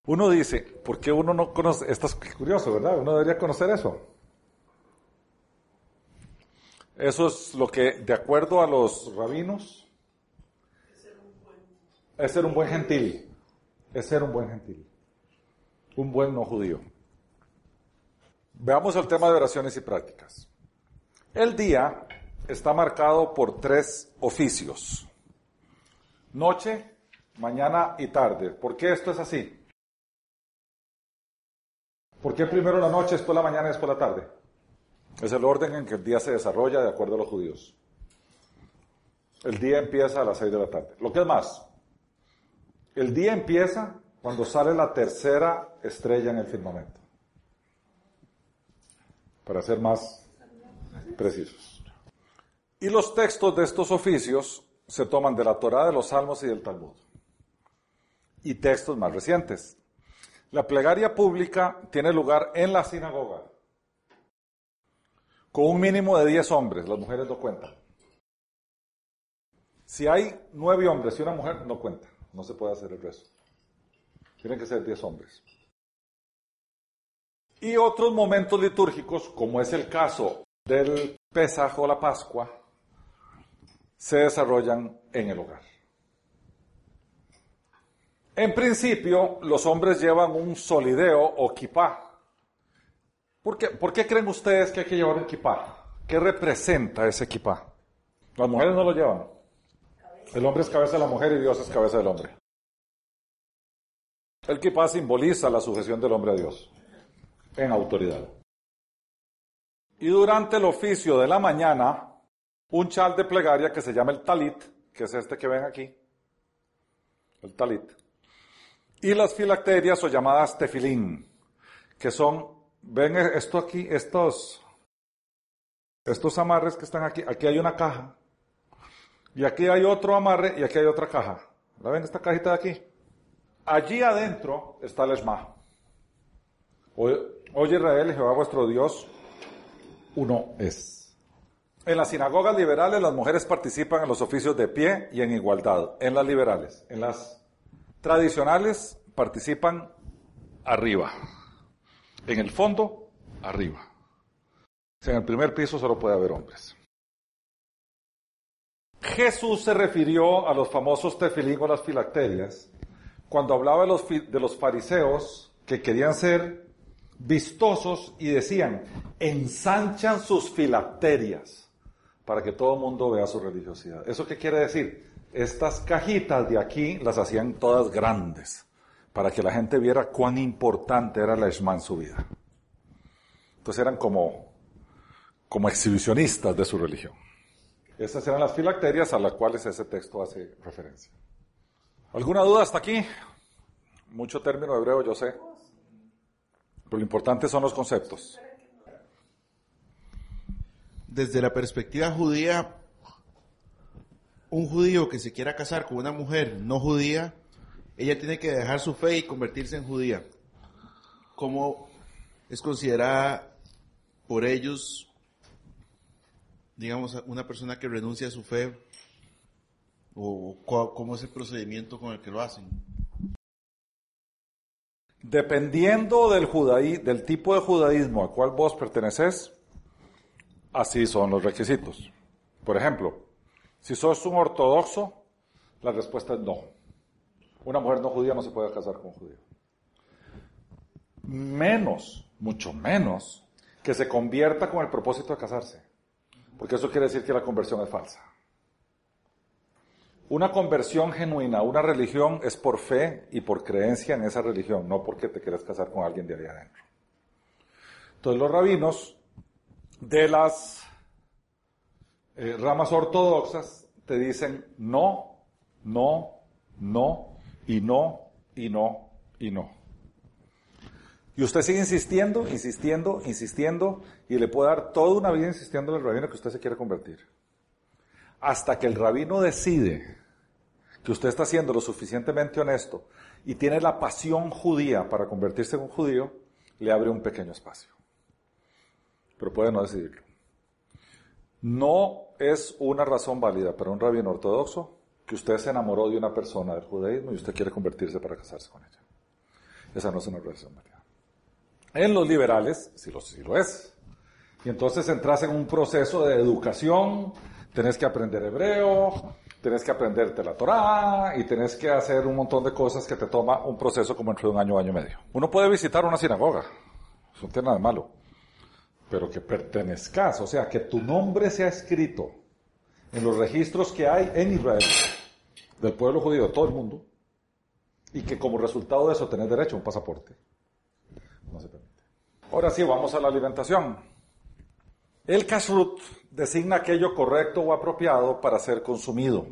Speaker 1: Uno dice, ¿por qué uno no conoce? Esto es curioso, ¿verdad? Uno debería conocer eso. Eso es lo que, de acuerdo a los rabinos, es ser un buen gentil. Es ser un buen gentil. Un buen no judío. Veamos el tema de oraciones y prácticas. El día está marcado por tres oficios. Noche, mañana y tarde. ¿Por qué esto es así? ¿Por qué primero la noche, después la mañana y después la tarde? Es el orden en que el día se desarrolla de acuerdo a los judíos. El día empieza a las seis de la tarde. Lo que es más, el día empieza cuando sale la tercera estrella en el firmamento. Para ser más precisos. Y los textos de estos oficios se toman de la Torá, de los Salmos y del Talmud. Y textos más recientes. La plegaria pública tiene lugar en la sinagoga con un mínimo de 10 hombres, las mujeres no cuentan. Si hay 9 hombres y una mujer, no cuenta, no se puede hacer el resto. Tienen que ser 10 hombres. Y otros momentos litúrgicos, como es el caso del Pesaj o la Pascua, se desarrollan en el hogar. En principio, los hombres llevan un solideo o kipá, ¿Por qué, creen ustedes que hay que llevar un kipá? ¿Qué representa ese kipá? Las mujeres no lo llevan. El hombre es cabeza de la mujer y Dios es cabeza del hombre. El kipá simboliza la sujeción del hombre a Dios en autoridad. Y durante el oficio de la mañana, un chal de plegaria que se llama el talit, que es este que ven aquí, el talit, y las filacterias o llamadas tefilín, que son ven esto aquí, estos, estos amarres que están aquí, aquí hay una caja, y aquí hay otro amarre, y aquí hay otra caja. ¿La ven esta cajita de aquí? Allí adentro está el esma. Oye Israel, Jehová vuestro Dios, uno es. En las sinagogas liberales las mujeres participan en los oficios de pie y en igualdad. En las liberales. En las tradicionales participan arriba. En el fondo, arriba. en el primer piso solo puede haber hombres. Jesús se refirió a los famosos tefilín las filacterias cuando hablaba de los, de los fariseos que querían ser vistosos y decían, ensanchan sus filacterias para que todo el mundo vea su religiosidad. ¿Eso qué quiere decir? Estas cajitas de aquí las hacían todas grandes para que la gente viera cuán importante era la Esma en su vida. Entonces eran como, como exhibicionistas de su religión. Esas eran las filacterias a las cuales ese texto hace referencia. ¿Alguna duda hasta aquí? Mucho término hebreo, yo sé. Pero lo importante son los conceptos.
Speaker 3: Desde la perspectiva judía, un judío que se quiera casar con una mujer no judía ella tiene que dejar su fe y convertirse en judía. ¿Cómo es considerada por ellos, digamos, una persona que renuncia a su fe? ¿O cómo es el procedimiento con el que lo hacen?
Speaker 1: Dependiendo del, judaí, del tipo de judaísmo al cual vos perteneces, así son los requisitos. Por ejemplo, si sos un ortodoxo, la respuesta es no. Una mujer no judía no se puede casar con un judío. Menos, mucho menos, que se convierta con el propósito de casarse. Porque eso quiere decir que la conversión es falsa. Una conversión genuina, una religión es por fe y por creencia en esa religión, no porque te quieres casar con alguien de ahí adentro. Entonces los rabinos de las eh, ramas ortodoxas te dicen no, no, no, y no, y no, y no. Y usted sigue insistiendo, insistiendo, insistiendo, y le puede dar toda una vida insistiendo al rabino que usted se quiere convertir. Hasta que el rabino decide que usted está siendo lo suficientemente honesto y tiene la pasión judía para convertirse en un judío, le abre un pequeño espacio. Pero puede no decidirlo. No es una razón válida para un rabino ortodoxo que usted se enamoró de una persona del judaísmo y usted quiere convertirse para casarse con ella. Esa no es una razón válida. En los liberales, sí lo, sí lo es. Y entonces entras en un proceso de educación, tenés que aprender hebreo, tenés que aprenderte la Torá y tenés que hacer un montón de cosas que te toma un proceso como entre un año, año y medio. Uno puede visitar una sinagoga, eso no tiene nada de malo, pero que pertenezcas, o sea, que tu nombre sea escrito en los registros que hay en Israel, del pueblo judío, de todo el mundo, y que como resultado de eso tenés derecho a un pasaporte. Ahora sí, vamos a la alimentación. El kashrut designa aquello correcto o apropiado para ser consumido.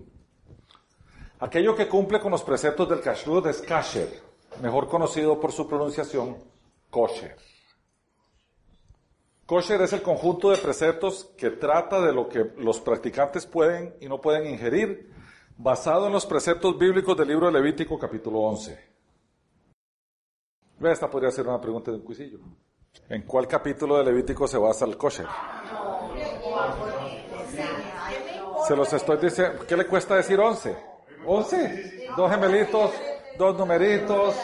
Speaker 1: Aquello que cumple con los preceptos del kashrut es kasher, mejor conocido por su pronunciación kosher. Kosher es el conjunto de preceptos que trata de lo que los practicantes pueden y no pueden ingerir, basado en los preceptos bíblicos del libro de Levítico capítulo 11. Esta podría ser una pregunta de un cuisillo. ¿En cuál capítulo de Levítico se basa el kosher? Se los estoy diciendo. ¿Qué le cuesta decir 11? 11. Dos gemelitos, dos numeritos.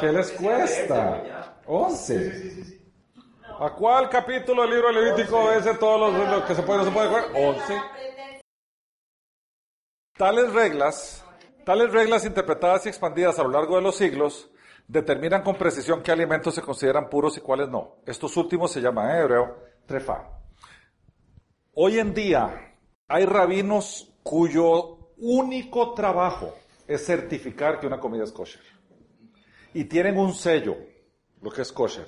Speaker 1: ¿Qué les cuesta? 11. ¿A cuál capítulo del libro de Levítico es de todos los, que se puede no se puede jugar? 11. Tales reglas, tales reglas interpretadas y expandidas a lo largo de los siglos determinan con precisión qué alimentos se consideran puros y cuáles no. Estos últimos se llaman en hebreo trefa. Hoy en día hay rabinos cuyo único trabajo es certificar que una comida es kosher. Y tienen un sello, lo que es kosher.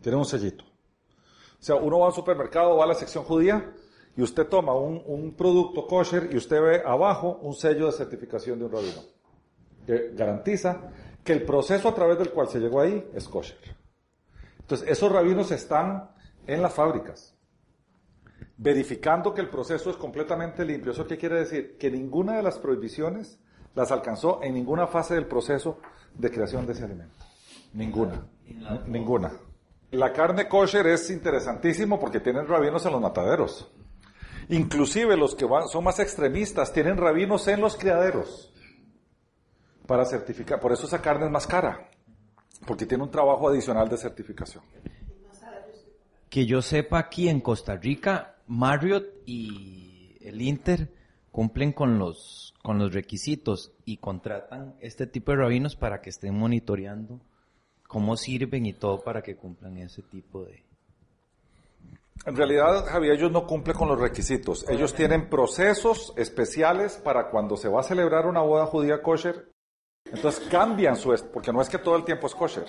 Speaker 1: Tienen un sellito. O sea, uno va al supermercado, va a la sección judía y usted toma un, un producto kosher y usted ve abajo un sello de certificación de un rabino que garantiza que el proceso a través del cual se llegó ahí es kosher. Entonces, esos rabinos están en las fábricas, verificando que el proceso es completamente limpio. ¿Eso qué quiere decir? Que ninguna de las prohibiciones las alcanzó en ninguna fase del proceso de creación de ese alimento. Ninguna. Ninguna. La carne kosher es interesantísimo porque tienen rabinos en los mataderos. Inclusive los que son más extremistas tienen rabinos en los criaderos para certificar. Por eso esa carne es más cara, porque tiene un trabajo adicional de certificación.
Speaker 4: Que yo sepa, aquí en Costa Rica, Marriott y el Inter cumplen con los, con los requisitos y contratan este tipo de rabinos para que estén monitoreando cómo sirven y todo para que cumplan ese tipo de...
Speaker 1: En realidad, Javier, ellos no cumplen con los requisitos. Ellos tienen procesos especiales para cuando se va a celebrar una boda judía kosher, entonces cambian su, porque no es que todo el tiempo es kosher.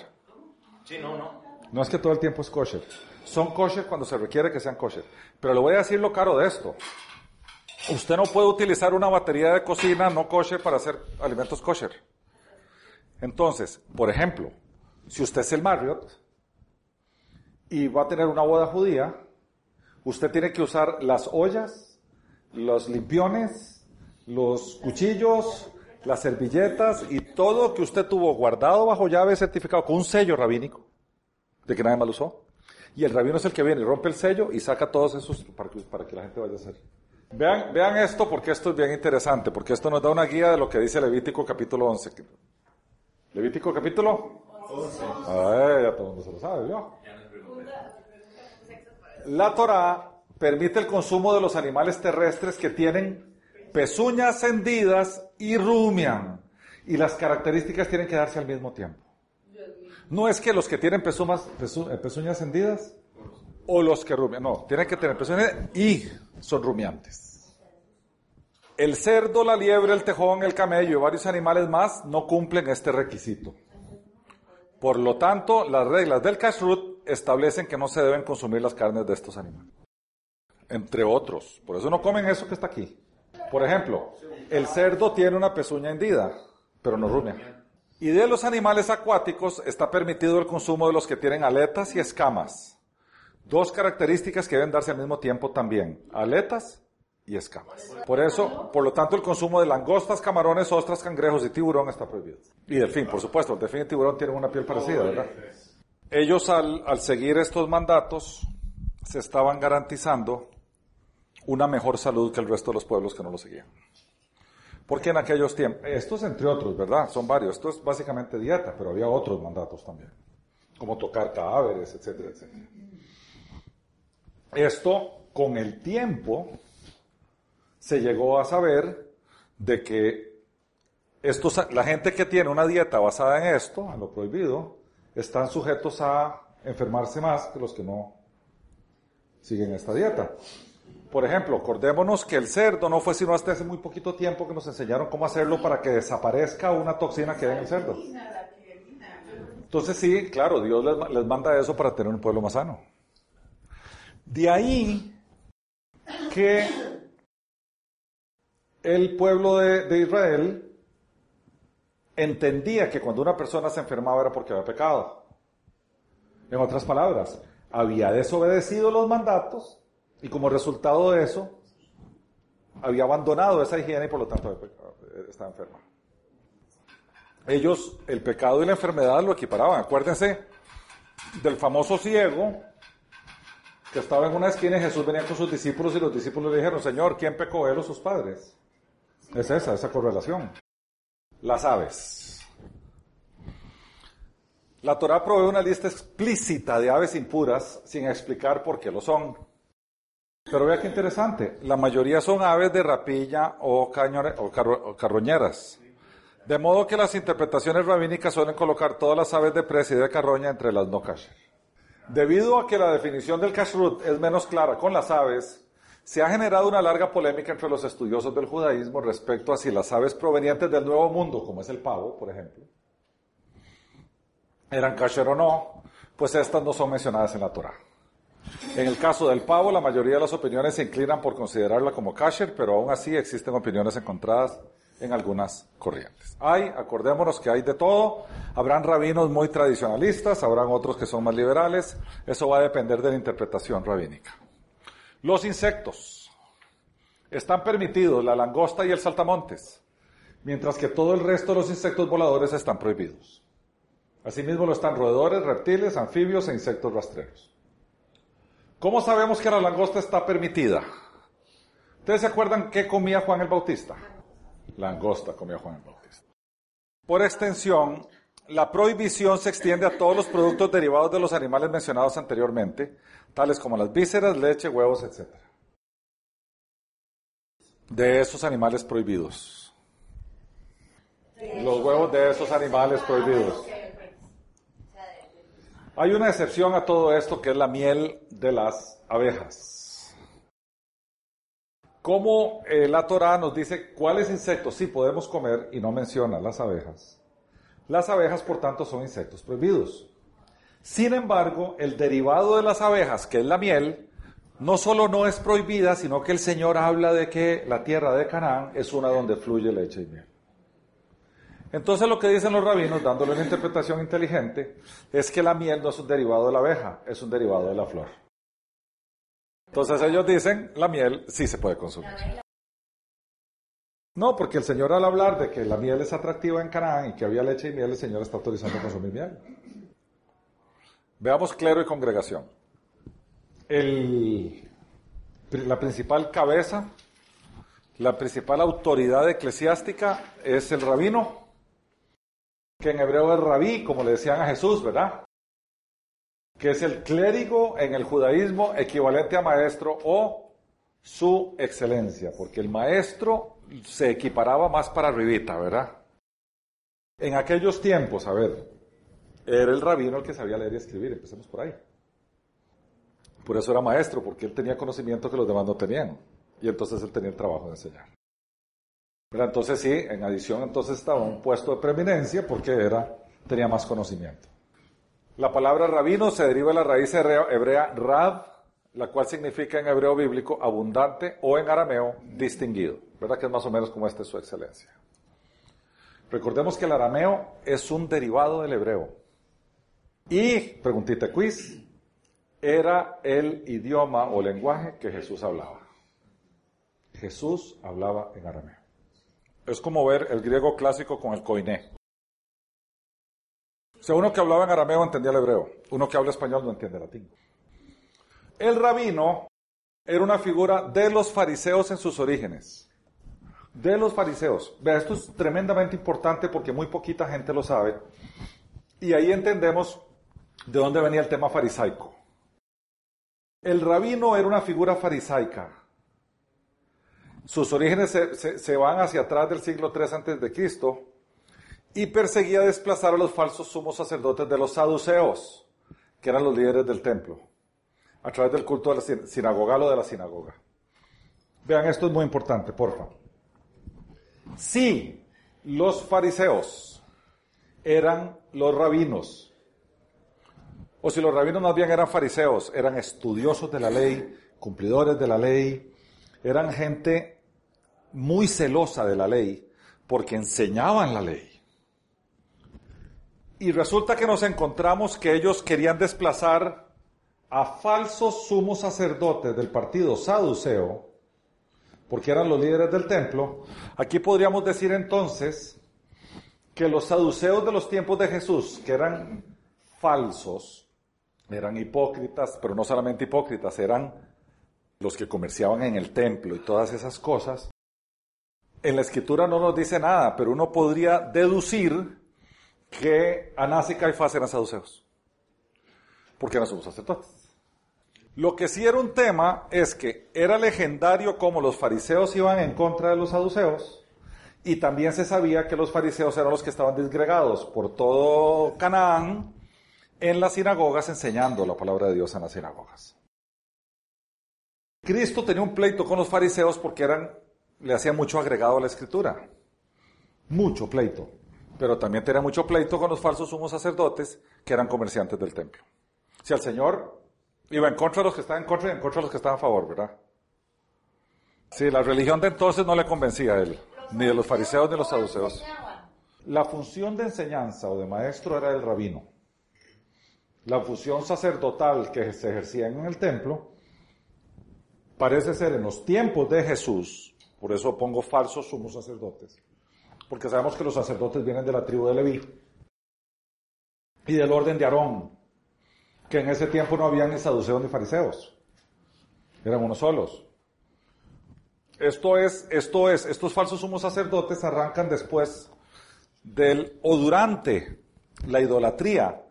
Speaker 4: Sí, no, no.
Speaker 1: No es que todo el tiempo es kosher. Son kosher cuando se requiere que sean kosher. Pero le voy a decir lo caro de esto. Usted no puede utilizar una batería de cocina no kosher para hacer alimentos kosher. Entonces, por ejemplo, si usted es el Marriott y va a tener una boda judía, usted tiene que usar las ollas, los limpiones, los cuchillos, las servilletas y todo que usted tuvo guardado bajo llave certificado con un sello rabínico de que nadie más lo usó. Y el rabino es el que viene y rompe el sello y saca todos esos para que, para que la gente vaya a hacer. Vean, vean esto porque esto es bien interesante, porque esto nos da una guía de lo que dice Levítico capítulo 11. Levítico capítulo 11. Ay, ya todo el mundo se lo sabe, ¿yo? La Torah permite el consumo de los animales terrestres que tienen pezuñas hendidas y rumian. Y las características tienen que darse al mismo tiempo. No es que los que tienen eh, pezuñas hendidas o los que rumian. No, tienen que tener pezuñas y son rumiantes. El cerdo, la liebre, el tejón, el camello y varios animales más no cumplen este requisito. Por lo tanto, las reglas del kashrut establecen que no se deben consumir las carnes de estos animales. Entre otros. Por eso no comen eso que está aquí. Por ejemplo, el cerdo tiene una pezuña hendida, pero no rumia. Y de los animales acuáticos está permitido el consumo de los que tienen aletas y escamas. Dos características que deben darse al mismo tiempo también. Aletas y escamas. Por eso, por lo tanto, el consumo de langostas, camarones, ostras, cangrejos y tiburón está prohibido. Y delfín, por supuesto. El delfín y el tiburón tienen una piel parecida, ¿verdad? Ellos al, al seguir estos mandatos se estaban garantizando una mejor salud que el resto de los pueblos que no lo seguían. Porque en aquellos tiempos, estos entre otros, ¿verdad? Son varios. Esto es básicamente dieta, pero había otros mandatos también. Como tocar cadáveres, etcétera, etcétera. Esto, con el tiempo, se llegó a saber de que estos, la gente que tiene una dieta basada en esto, en lo prohibido, están sujetos a enfermarse más que los que no siguen esta dieta. Por ejemplo, acordémonos que el cerdo no fue sino hasta hace muy poquito tiempo que nos enseñaron cómo hacerlo para que desaparezca una toxina que hay en el cerdo. Entonces sí, claro, Dios les, manda eso para tener un pueblo más sano. De ahí que el pueblo de, de Israel entendía que cuando una persona se enfermaba era porque había pecado. En otras palabras, había desobedecido los mandatos y como resultado de eso había abandonado esa higiene y por lo tanto pecado, estaba enferma. Ellos el pecado y la enfermedad lo equiparaban. Acuérdense del famoso ciego que estaba en una esquina y Jesús venía con sus discípulos y los discípulos le dijeron, Señor, ¿quién pecó, él o sus padres? Es esa, esa correlación. Las aves. La Torah provee una lista explícita de aves impuras sin explicar por qué lo son. Pero vea qué interesante, la mayoría son aves de rapilla o, cañore- carroñeras. De modo que las interpretaciones rabínicas suelen colocar todas las aves de presa y de carroña entre las no kasher. Debido a que la definición del kashrut es menos clara con las aves, se ha generado una larga polémica entre los estudiosos del judaísmo respecto a si las aves provenientes del Nuevo Mundo, como es el pavo, por ejemplo, eran kasher o no, pues estas no son mencionadas en la Torah. En el caso del pavo, la mayoría de las opiniones se inclinan por considerarla como kasher, pero aún así existen opiniones encontradas en algunas corrientes. Hay, acordémonos que hay de todo, habrán rabinos muy tradicionalistas, habrán otros que son más liberales, eso va a depender de la interpretación rabínica. Los insectos. Están permitidos la langosta y el saltamontes, mientras que todo el resto de los insectos voladores están prohibidos. Asimismo lo están roedores, reptiles, anfibios e insectos rastreros. ¿Cómo sabemos que la langosta está permitida? ¿Ustedes se acuerdan qué comía Juan el Bautista? Langosta comía Juan el Bautista. Por extensión, la prohibición se extiende a todos los productos derivados de los animales mencionados anteriormente, tales como las vísceras, leche, huevos, etc. De esos animales prohibidos. Los huevos de esos animales prohibidos. Hay una excepción a todo esto que es la miel de las abejas. Como eh, la Torah nos dice cuáles insectos sí podemos comer y no menciona las abejas. Las abejas, por tanto, son insectos prohibidos. Sin embargo, el derivado de las abejas, que es la miel, no solo no es prohibida, sino que el Señor habla de que la tierra de Canaán es una donde fluye leche y miel. Entonces lo que dicen los rabinos, dándole una interpretación inteligente, es que la miel no es un derivado de la abeja, es un derivado de la flor. Entonces ellos dicen, la miel sí se puede consumir. No, porque el Señor al hablar de que la miel es atractiva en Canaán y que había leche y miel, el Señor está autorizando consumir miel. Veamos clero y congregación. La principal cabeza, la principal autoridad eclesiástica es el rabino, que en hebreo es rabí, como le decían a Jesús, ¿verdad? que es el clérigo en el judaísmo equivalente a maestro o su excelencia, porque el maestro se equiparaba más para arribita, ¿verdad? En aquellos tiempos, a ver, era el rabino el que sabía leer y escribir, empecemos por ahí. Por eso era maestro, porque él tenía conocimiento que los demás no tenían. Y entonces él tenía el trabajo de enseñar. Entonces sí, en adición entonces estaba un puesto de preeminencia porque era, tenía más conocimiento. La palabra rabino se deriva de la raíz hebrea rab, la cual significa en hebreo bíblico abundante o en arameo distinguido. ¿Verdad que es más o menos como esta es su excelencia? Recordemos que el arameo es un derivado del hebreo. Y, preguntita quiz, era el idioma o lenguaje que Jesús hablaba. Jesús hablaba en arameo. Es como ver el griego clásico con el koiné. O sea, uno que hablaba en arameo entendía el hebreo, uno que habla español no entiende latín. El rabino era una figura de los fariseos en sus orígenes. De los fariseos. Vea, esto es tremendamente importante porque muy poquita gente lo sabe. Y ahí entendemos de dónde venía el tema farisaico. El rabino era una figura farisaica. Sus orígenes se, van hacia atrás del siglo III antes de Cristo y perseguía desplazar a los falsos sumos sacerdotes de los saduceos, que eran los líderes del templo, a través del culto de la sinagoga o de la sinagoga. Vean, esto es muy importante, porfa. Si los fariseos eran los rabinos, o si los rabinos más bien eran fariseos, eran estudiosos de la ley, cumplidores de la ley, eran gente muy celosa de la ley, porque enseñaban la ley. Y resulta que nos encontramos que ellos querían desplazar a falsos sumos sacerdotes del partido saduceo, porque eran los líderes del templo. Aquí podríamos decir entonces que los saduceos de los tiempos de Jesús, que eran falsos, eran hipócritas, pero no solamente hipócritas, eran los que comerciaban en el templo y todas esas cosas. En la escritura no nos dice nada, pero uno podría deducir que Anás y Caifás eran saduceos, porque eran sus sacerdotes. Lo que sí era un tema es que era legendario cómo los fariseos iban en contra de los saduceos y también se sabía que los fariseos eran los que estaban disgregados por todo Canaán en las sinagogas enseñando la palabra de Dios en las sinagogas. Cristo tenía un pleito con los fariseos porque eran, le hacían mucho agregado a la escritura. Mucho pleito pero también tenía mucho pleito con los falsos sumos sacerdotes que eran comerciantes del templo. Si el Señor iba en contra de los que estaban en contra y en contra de los que estaban a favor, ¿verdad? Sí, la religión de entonces no le convencía a él, ni de los fariseos ni de los saduceos. La función de enseñanza o de maestro era el rabino. La función sacerdotal que se ejercía en el templo parece ser en los tiempos de Jesús, por eso pongo falsos sumos sacerdotes, porque sabemos que los sacerdotes vienen de la tribu de Leví y del orden de Aarón, que en ese tiempo no había ni saduceos ni fariseos, eran unos solos. Esto es, esto es, estos falsos sumos sacerdotes arrancan después del o durante la idolatría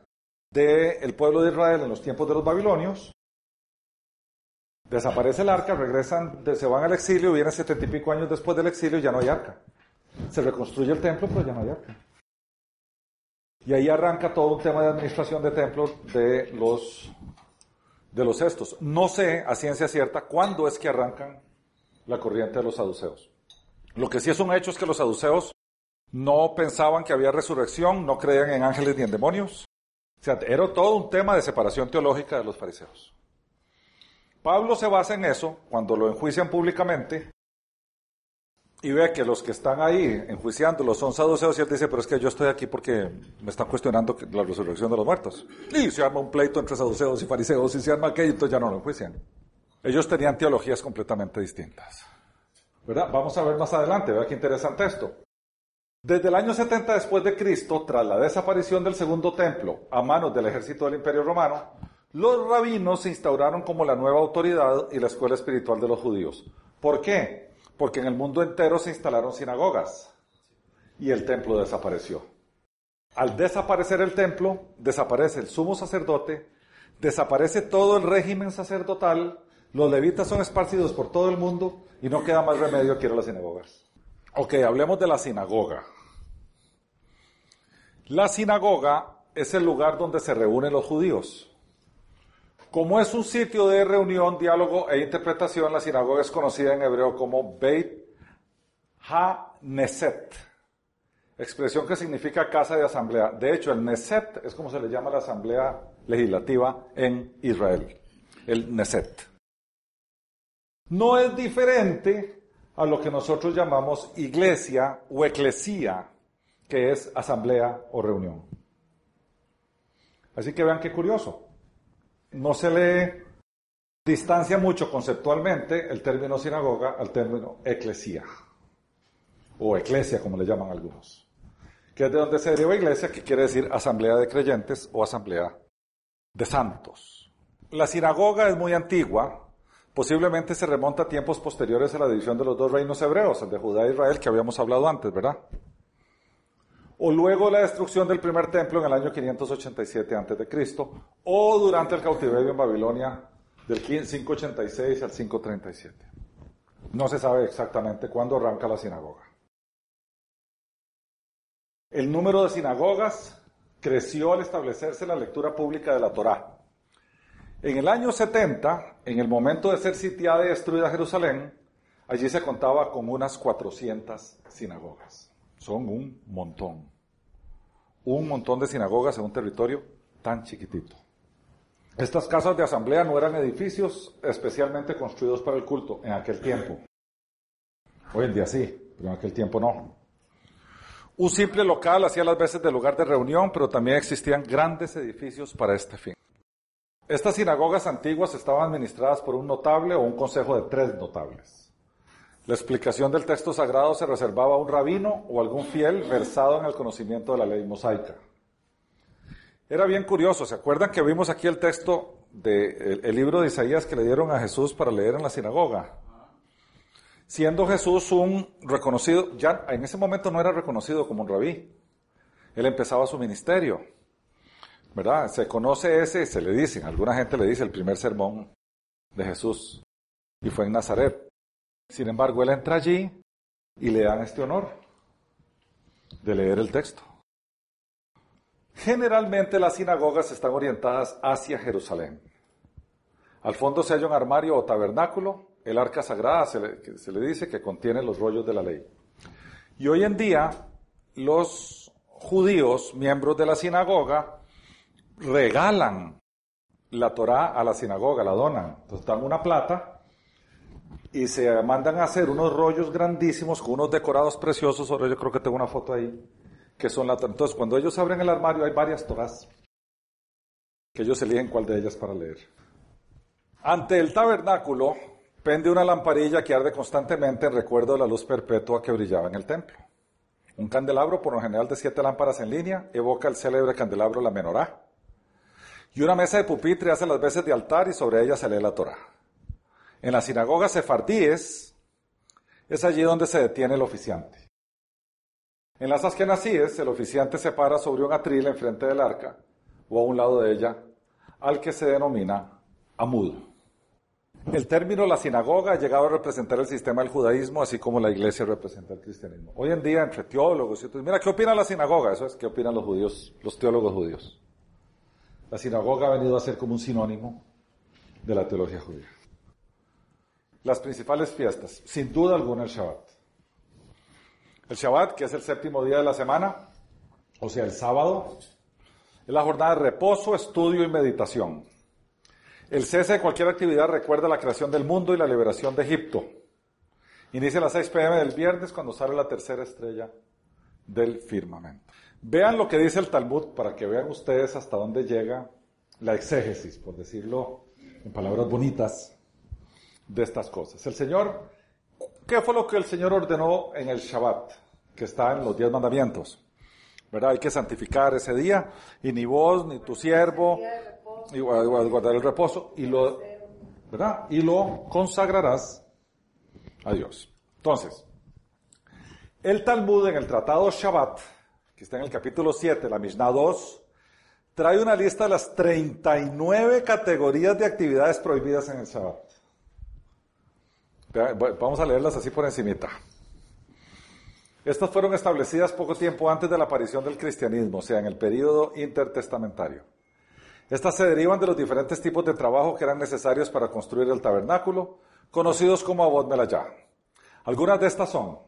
Speaker 1: del pueblo de Israel en los tiempos de los babilonios. Desaparece el arca, regresan, se van al exilio, vienen setenta y pico años después del exilio y ya no hay arca. Se reconstruye el templo, pero ya no hay arca. Y ahí arranca todo un tema de administración de templos de los, de los estos. No sé a ciencia cierta cuándo es que arrancan la corriente de los saduceos. Lo que sí es un hecho es que los saduceos no pensaban que había resurrección, no creían en ángeles ni en demonios. O sea, era todo un tema de separación teológica de los fariseos. Pablo se basa en eso cuando lo enjuician públicamente y ve que los que están ahí enjuiciándolo son saduceos y él dice, pero es que yo estoy aquí porque me están cuestionando la resurrección de los muertos. Y se arma un pleito entre saduceos y fariseos y se arma aquello, entonces ya no lo enjuician. Ellos tenían teologías completamente distintas. ¿Verdad? Vamos a ver más adelante, vea qué interesante esto. Desde el año 70 después de Cristo, tras la desaparición del segundo templo a manos del ejército del Imperio Romano, los rabinos se instauraron como la nueva autoridad y la escuela espiritual de los judíos. ¿Por qué? Porque en el mundo entero se instalaron sinagogas y el templo desapareció. Al desaparecer el templo, desaparece el sumo sacerdote, desaparece todo el régimen sacerdotal, los levitas son esparcidos por todo el mundo y no queda más remedio que ir a las sinagogas. Ok, hablemos de la sinagoga. La sinagoga es el lugar donde se reúnen los judíos. Como es un sitio de reunión, diálogo e interpretación, la sinagoga es conocida en hebreo como Beit Ha-Neset, expresión que significa casa de asamblea. De hecho, el Neset es como se le llama la asamblea legislativa en Israel, el Neset. No es diferente a lo que nosotros llamamos iglesia o eclesía, que es asamblea o reunión. Así que vean qué curioso. No se le distancia mucho conceptualmente el término sinagoga al término eclesía, o eclesia como le llaman algunos, que es de donde se deriva iglesia, que quiere decir asamblea de creyentes o asamblea de santos. La sinagoga es muy antigua, posiblemente se remonta a tiempos posteriores a la división de los dos reinos hebreos, el de Judá e Israel, que habíamos hablado antes, ¿verdad? O luego la destrucción del primer templo en el año 587 a.C., o durante el cautiverio en Babilonia del 586 al 537. No se sabe exactamente cuándo arranca la sinagoga. El número de sinagogas creció al establecerse la lectura pública de la Torá. En el año 70, en el momento de ser sitiada y destruida Jerusalén, allí se contaba con unas 400 sinagogas. Son un montón. Un montón de sinagogas en un territorio tan chiquitito. Estas casas de asamblea no eran edificios especialmente construidos para el culto en aquel tiempo. Hoy en día sí, pero en aquel tiempo no. Un simple local hacía las veces de lugar de reunión, pero también existían grandes edificios para este fin. Estas sinagogas antiguas estaban administradas por un notable o un consejo de tres notables. La explicación del texto sagrado se reservaba a un rabino o algún fiel versado en el conocimiento de la ley mosaica. Era bien curioso, ¿se acuerdan que vimos aquí el texto del libro de Isaías que le dieron a Jesús para leer en la sinagoga? Siendo Jesús un reconocido, ya en ese momento no era reconocido como un rabí. Él empezaba su ministerio. ¿verdad? Se conoce ese, se le dice, alguna gente le dice el primer sermón de Jesús, y fue en Nazaret. Sin embargo, él entra allí y le dan este honor de leer el texto. Generalmente las sinagogas están orientadas hacia Jerusalén. Al fondo se halla un armario o tabernáculo, el arca sagrada se le, dice que contiene los rollos de la ley. Y hoy en día los judíos, miembros de la sinagoga, regalan la Torá a la sinagoga, la donan. Entonces dan una plata y se mandan a hacer unos rollos grandísimos con unos decorados preciosos. Ahora yo creo que tengo una foto ahí, que son la Entonces cuando ellos abren el armario hay varias Torás, que ellos eligen cuál de ellas para leer. Ante el tabernáculo pende una lamparilla que arde constantemente en recuerdo de la luz perpetua que brillaba en el templo. Un candelabro, por lo general de siete lámparas en línea, evoca el célebre candelabro la menorá, y una mesa de pupitre hace las veces de altar y sobre ella se lee la Torah. En las sinagogas sefardíes es allí donde se detiene el oficiante. En las askenasíes el oficiante se para sobre un atril enfrente del arca o a un lado de ella, al que se denomina amud. El término la sinagoga ha llegado a representar el sistema del judaísmo, así como la iglesia representa el cristianismo. Hoy en día, entre teólogos y otros, mira, ¿qué opina la sinagoga? Eso es, ¿qué opinan los judíos, los teólogos judíos? La sinagoga ha venido a ser como un sinónimo de la teología judía. Las principales fiestas, sin duda alguna el Shabbat. El Shabbat, que es el séptimo día de la semana, o sea, el sábado, es la jornada de reposo, estudio y meditación. El cese de cualquier actividad recuerda la creación del mundo y la liberación de Egipto. Inicia a las 6 pm del viernes cuando sale la tercera estrella del firmamento. Vean lo que dice el Talmud para que vean ustedes hasta dónde llega la exégesis, por decirlo en palabras bonitas, de estas cosas. El Señor, ¿qué fue lo que el Señor ordenó en el Shabbat? Que está en los diez mandamientos. ¿Verdad? Hay que santificar ese día y ni vos ni tu siervo y guardar el reposo y lo, ¿verdad? Y lo consagrarás a Dios. Entonces, el Talmud en el tratado Shabbat que está en el capítulo 7, la Mishnah 2, trae una lista de las 39 categorías de actividades prohibidas en el Shabbat. Vamos a leerlas así por encimita. Estas fueron establecidas poco tiempo antes de la aparición del cristianismo, o sea, en el período intertestamentario. Estas se derivan de los diferentes tipos de trabajo que eran necesarios para construir el tabernáculo, conocidos como Abod Melayá. Algunas de estas son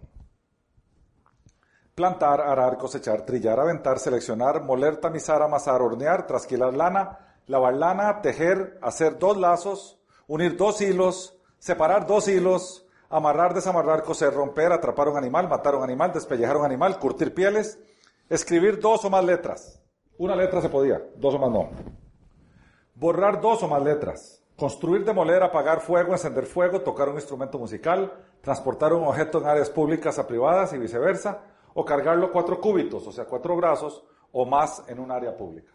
Speaker 1: plantar, arar, cosechar, trillar, aventar, seleccionar, moler, tamizar, amasar, hornear, trasquilar lana, lavar lana, tejer, hacer dos lazos, unir dos hilos, separar dos hilos, amarrar, desamarrar, coser, romper, atrapar un animal, matar un animal, despellejar un animal, curtir pieles, escribir dos o más letras. Una letra se podía, dos o más no. Borrar dos o más letras. Construir, demoler, apagar fuego, encender fuego, tocar un instrumento musical, transportar un objeto en áreas públicas a privadas y viceversa, o cargarlo cuatro cúbitos, o sea, cuatro brazos o más en un área pública.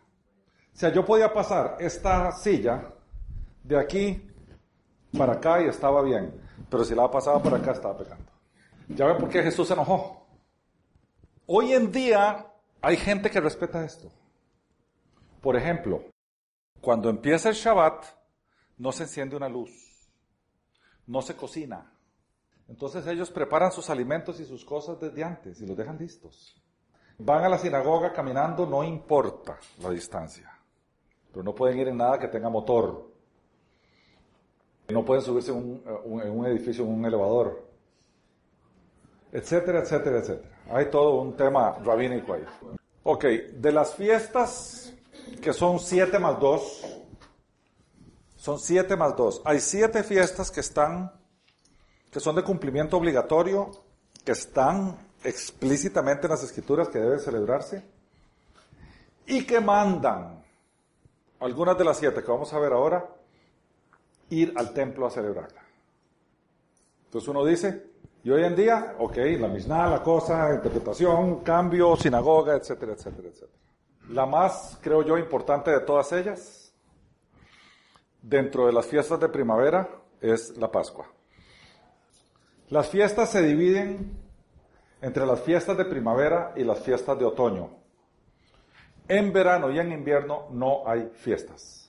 Speaker 1: O sea, yo podía pasar esta silla de aquí para acá y estaba bien, pero si la pasaba para acá estaba pecando. ¿Ya ven por qué Jesús se enojó? Hoy en día hay gente que respeta esto. Por ejemplo, cuando empieza el Shabbat, no se enciende una luz, no se cocina. Entonces ellos preparan sus alimentos y sus cosas desde antes y los dejan listos. Van a la sinagoga caminando, no importa la distancia, pero no pueden ir en nada que tenga motor. No pueden subirse en un, edificio, en un elevador, etcétera, etcétera, etcétera. Hay todo un tema rabínico ahí. Ok, de las fiestas que son siete más dos, son siete más dos. Hay siete fiestas que están, que son de cumplimiento obligatorio, que están explícitamente en las escrituras que deben celebrarse y que mandan, algunas de las siete que vamos a ver ahora, ir al templo a celebrarla. Entonces uno dice, y hoy en día, ok, la Mishnah, la cosa, interpretación, cambio, sinagoga, etcétera, etcétera, etcétera. La más, creo yo, importante de todas ellas, dentro de las fiestas de primavera, es la Pascua. Las fiestas se dividen entre las fiestas de primavera y las fiestas de otoño. En verano y en invierno no hay fiestas.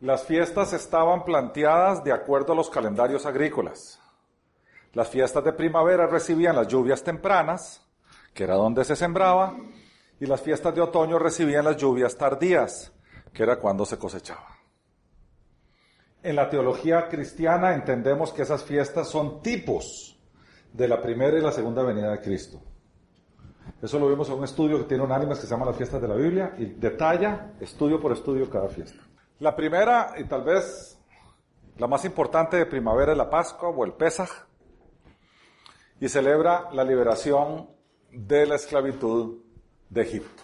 Speaker 1: Las fiestas estaban planteadas de acuerdo a los calendarios agrícolas. Las fiestas de primavera recibían las lluvias tempranas, que era donde se sembraba, y las fiestas de otoño recibían las lluvias tardías, que era cuando se cosechaba. En la teología cristiana entendemos que esas fiestas son tipos de la primera y la segunda venida de Cristo. Eso lo vimos en un estudio que tiene un ánimo que se llama Las fiestas de la Biblia y detalla estudio por estudio cada fiesta. La primera y tal vez la más importante de primavera es la Pascua o el Pesaj y celebra la liberación de la esclavitud de Egipto.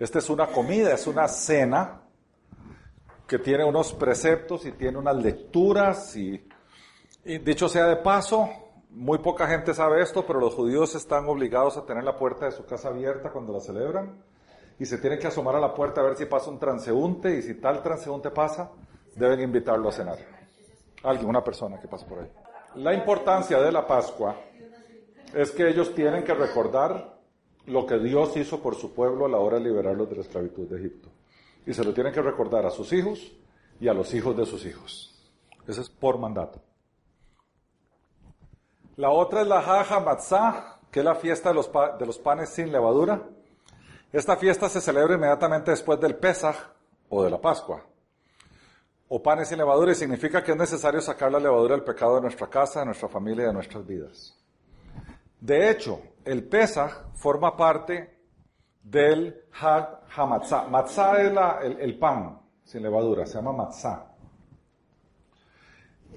Speaker 1: Esta es una comida, es una cena que tiene unos preceptos y tiene unas lecturas y, y dicho sea de paso, muy poca gente sabe esto, pero los judíos están obligados a tener la puerta de su casa abierta cuando la celebran y se tienen que asomar a la puerta a ver si pasa un transeúnte y si tal transeúnte pasa, deben invitarlo a cenar. Alguien, una persona que pasa por ahí. La importancia de la Pascua es que ellos tienen que recordar lo que Dios hizo por su pueblo a la hora de liberarlos de la esclavitud de Egipto. Y se lo tienen que recordar a sus hijos y a los hijos de sus hijos. Eso es por mandato. La otra es la Jaja Matzah, que es la fiesta de los, pa- de los panes sin levadura. Esta fiesta se celebra inmediatamente después del Pesaj o de la Pascua. O panes sin levadura y significa que es necesario sacar la levadura del pecado de nuestra casa, de nuestra familia y de nuestras vidas. De hecho, el Pesaj forma parte del Hag HaMatzah. Matzah es el pan sin levadura, se llama matzah.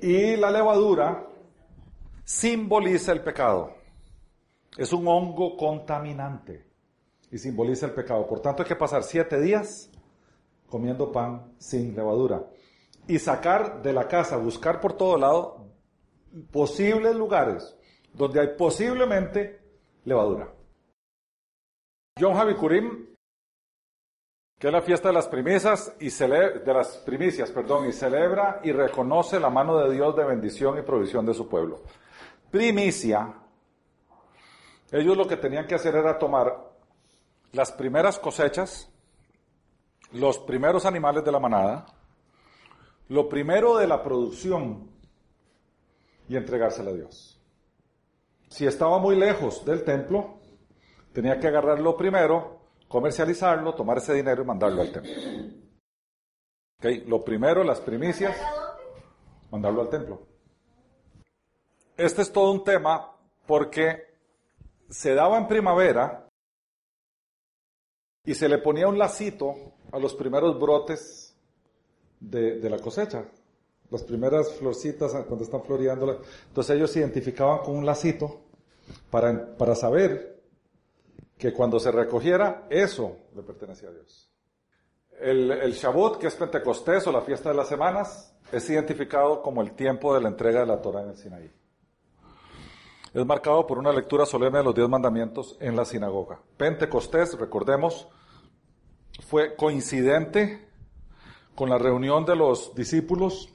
Speaker 1: Y la levadura simboliza el pecado. Es un hongo contaminante y simboliza el pecado. Por tanto, hay que pasar siete días comiendo pan sin levadura y sacar de la casa, buscar por todo lado posibles lugares donde hay posiblemente levadura. Yom Havikurim, que es la fiesta de las primicias y de las primicias, perdón, y celebra y reconoce la mano de Dios de bendición y provisión de su pueblo. Primicia, ellos lo que tenían que hacer era tomar las primeras cosechas, los primeros animales de la manada, lo primero de la producción y entregársela a Dios. Si estaba muy lejos del templo, tenía que agarrarlo primero, comercializarlo, tomar ese dinero y mandarlo al templo. Okay, Lo primero, las primicias, mandarlo al templo. Este es todo un tema porque se daba en primavera y se le ponía un lacito a los primeros brotes de, la cosecha. Las primeras florcitas cuando están floreando. Entonces ellos se identificaban con un lacito para, para saber que cuando se recogiera, eso le pertenecía a Dios. El, el Shabbat, que es Pentecostés o la fiesta de las semanas, es identificado como el tiempo de la entrega de la Torah en el Sinaí. Es marcado por una lectura solemne de los diez mandamientos en la sinagoga. Pentecostés, recordemos, fue coincidente con la reunión de los discípulos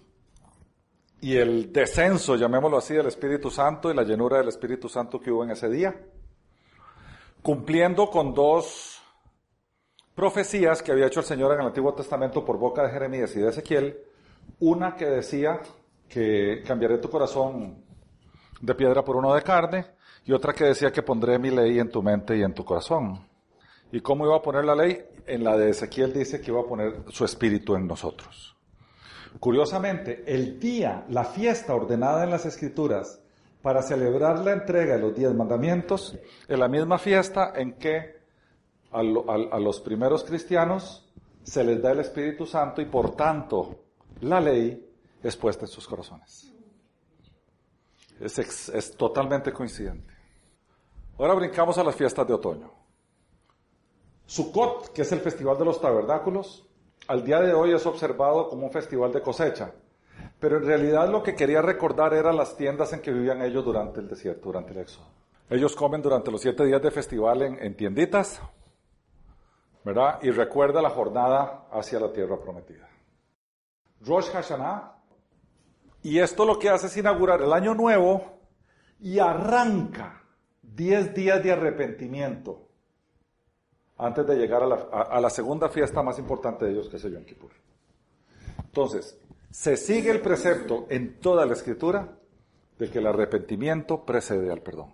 Speaker 1: y el descenso, llamémoslo así, del Espíritu Santo y la llenura del Espíritu Santo que hubo en ese día, cumpliendo con dos profecías que había hecho el Señor en el Antiguo Testamento por boca de Jeremías y de Ezequiel, una que decía que cambiaré tu corazón de piedra por uno de carne, y otra que decía que pondré mi ley en tu mente y en tu corazón. ¿Y cómo iba a poner la ley? En la de Ezequiel dice que iba a poner su espíritu en nosotros. Curiosamente, el día, la fiesta ordenada en las escrituras para celebrar la entrega de los diez mandamientos, es la misma fiesta en que a, a los primeros cristianos se les da el Espíritu Santo y por tanto la ley es puesta en sus corazones. Es, totalmente coincidente. Ahora brincamos a las fiestas de otoño. Sukkot, que es el festival de los tabernáculos, al día de hoy es observado como un festival de cosecha, pero en realidad lo que quería recordar eran las tiendas en que vivían ellos durante el desierto, durante el éxodo. Ellos comen durante los siete días de festival en, en tienditas, ¿verdad? Y recuerda la jornada hacia la tierra prometida. Rosh Hashanah, y esto lo que hace es inaugurar el año nuevo y arranca 10 días de arrepentimiento antes de llegar a la, segunda fiesta más importante de ellos, que es el Yom Kippur. Entonces, se sigue el precepto en toda la escritura de que el arrepentimiento precede al perdón.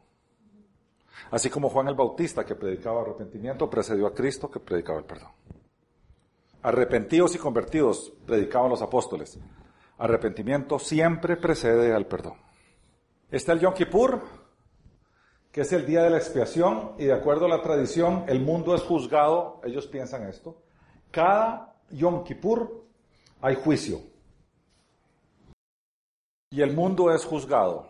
Speaker 1: Así como Juan el Bautista, que predicaba arrepentimiento, precedió a Cristo, que predicaba el perdón. Arrepentidos y convertidos, predicaban los apóstoles. Arrepentimiento siempre precede al perdón. Está el Yom Kippur, que es el día de la expiación, y de acuerdo a la tradición, el mundo es juzgado, ellos piensan esto. Cada Yom Kippur hay juicio. Y el mundo es juzgado.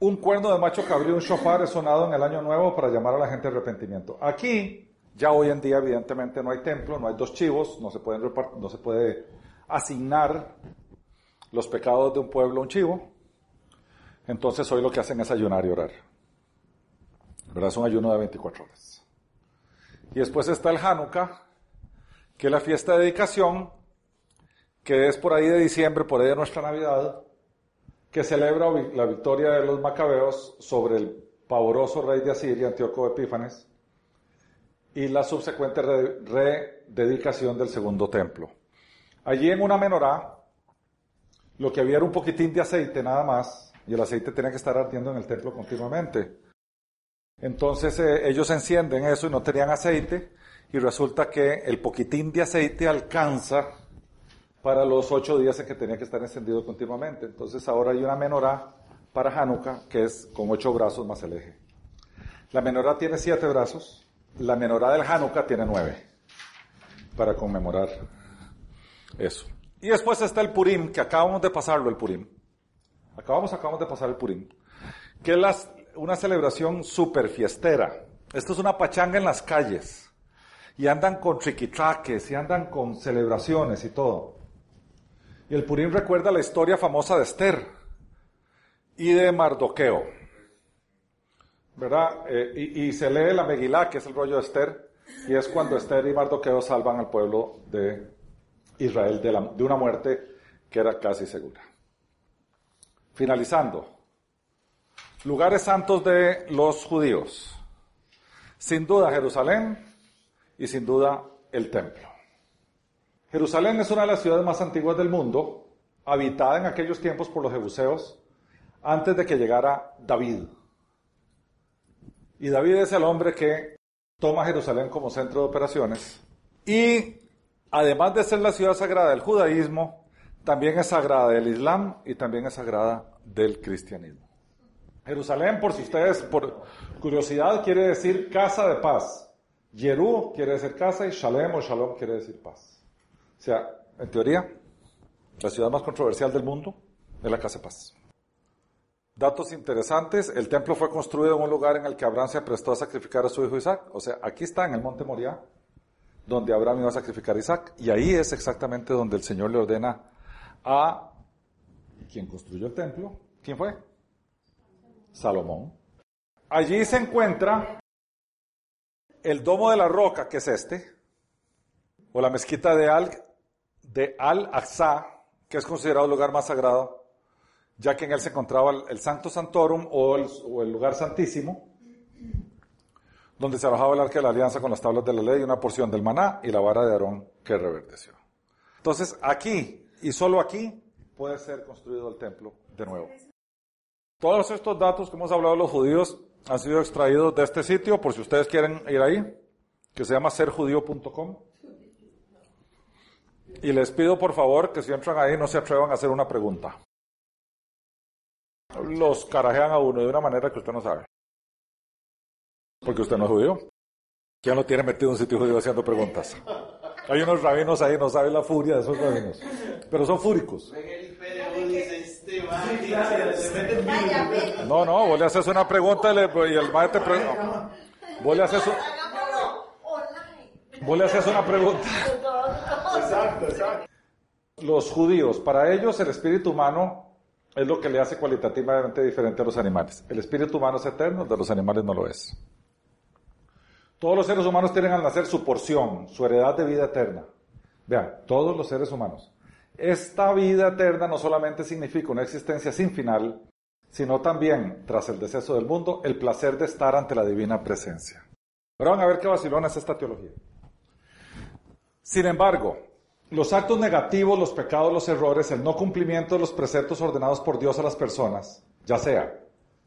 Speaker 1: Un cuerno de macho cabrío, un shofar es sonado en el año nuevo para llamar a la gente a arrepentimiento. Aquí, ya hoy en día, evidentemente, no hay templo, no hay dos chivos, no se, pueden no se puede asignar los pecados de un pueblo a un chivo. Entonces hoy lo que hacen es ayunar y orar. ¿Verdad? Es un ayuno de 24 horas. Y después está el Hanukkah, que es la fiesta de dedicación, que es por ahí de diciembre, por ahí de nuestra Navidad, que celebra la victoria de los macabeos sobre el pavoroso rey de Asiria, Antíoco Epífanes, y la subsecuente re- rededicación del segundo templo. Allí en una menorá, lo que había era un poquitín de aceite nada más, y el aceite tenía que estar ardiendo en el templo continuamente. Entonces eh, ellos encienden eso y no tenían aceite, y resulta que el poquitín de aceite alcanza para los ocho días en que tenía que estar encendido continuamente. Entonces ahora hay una menorá para Hanukkah que es con ocho brazos más el eje. La menorá tiene siete brazos, la menorá del Hanukkah tiene nueve para conmemorar eso. Y después está el Purim, que acabamos de pasarlo el Purim. Acabamos, acabamos de pasar el Purim. Que es una celebración super fiestera. Esto es una pachanga en las calles. Y andan con triquitraques, y andan con celebraciones y todo. Y el Purim recuerda la historia famosa de Esther y de Mardoqueo. ¿Verdad? Eh, y, y se lee la Megilá, que es el rollo de Esther, y es cuando Esther y Mardoqueo salvan al pueblo de Israel de, una muerte que era casi segura. Finalizando. Lugares santos de los judíos. Sin duda Jerusalén y sin duda el templo. Jerusalén es una de las ciudades más antiguas del mundo, habitada en aquellos tiempos por los jebuseos, antes de que llegara David. Y David es el hombre que toma Jerusalén como centro de operaciones. Y además de ser la ciudad sagrada del judaísmo, también es sagrada del islam y también es sagrada del cristianismo. Jerusalén, por si ustedes, por curiosidad, quiere decir casa de paz. Jerú quiere decir casa y Shalem o Shalom quiere decir paz. O sea, en teoría, la ciudad más controversial del mundo es la casa de paz. Datos interesantes, el templo fue construido en un lugar en el que Abraham se prestó a sacrificar a su hijo Isaac. O sea, aquí está en el monte Moriah, donde Abraham iba a sacrificar a Isaac. Y ahí es exactamente donde el Señor le ordena a quien construyó el templo. ¿Quién fue? Salomón. Allí se encuentra el domo de la roca, que es este, o la mezquita de Al, de Al-Aqsa, que es considerado el lugar más sagrado, ya que en él se encontraba el, el Santo Santorum o el, lugar santísimo, donde se alojaba el arca de la alianza con las tablas de la ley, una porción del maná y la vara de Aarón que reverdeció. Entonces, aquí, y solo aquí, puede ser construido el templo de nuevo. Todos estos datos que hemos hablado los judíos han sido extraídos de este sitio, por si ustedes quieren ir ahí, que se llama serjudío.com. Y les pido por favor que si entran ahí no se atrevan a hacer una pregunta. Los carajean a uno de una manera que usted no sabe. Porque usted no es judío. ¿Quién lo tiene metido en un sitio judío haciendo preguntas? Hay unos rabinos ahí, no saben la furia de esos rabinos. Pero son fúricos. No, no, vos le haces una pregunta y, el maestro te pregunta. Vos le haces, vos le haces una pregunta. Exacto, exacto. Los judíos, para ellos el espíritu humano es lo que le hace cualitativamente diferente a los animales. El espíritu humano es eterno, el de los animales no lo es. Todos los seres humanos tienen al nacer su porción, su heredad de vida eterna. Vean, todos los seres humanos. Esta vida eterna no solamente significa una existencia sin final, sino también, tras el deceso del mundo, el placer de estar ante la divina presencia. Pero van a ver qué vacilona es esta teología. Sin embargo, los actos negativos, los pecados, los errores, el no cumplimiento de los preceptos ordenados por Dios a las personas, ya sea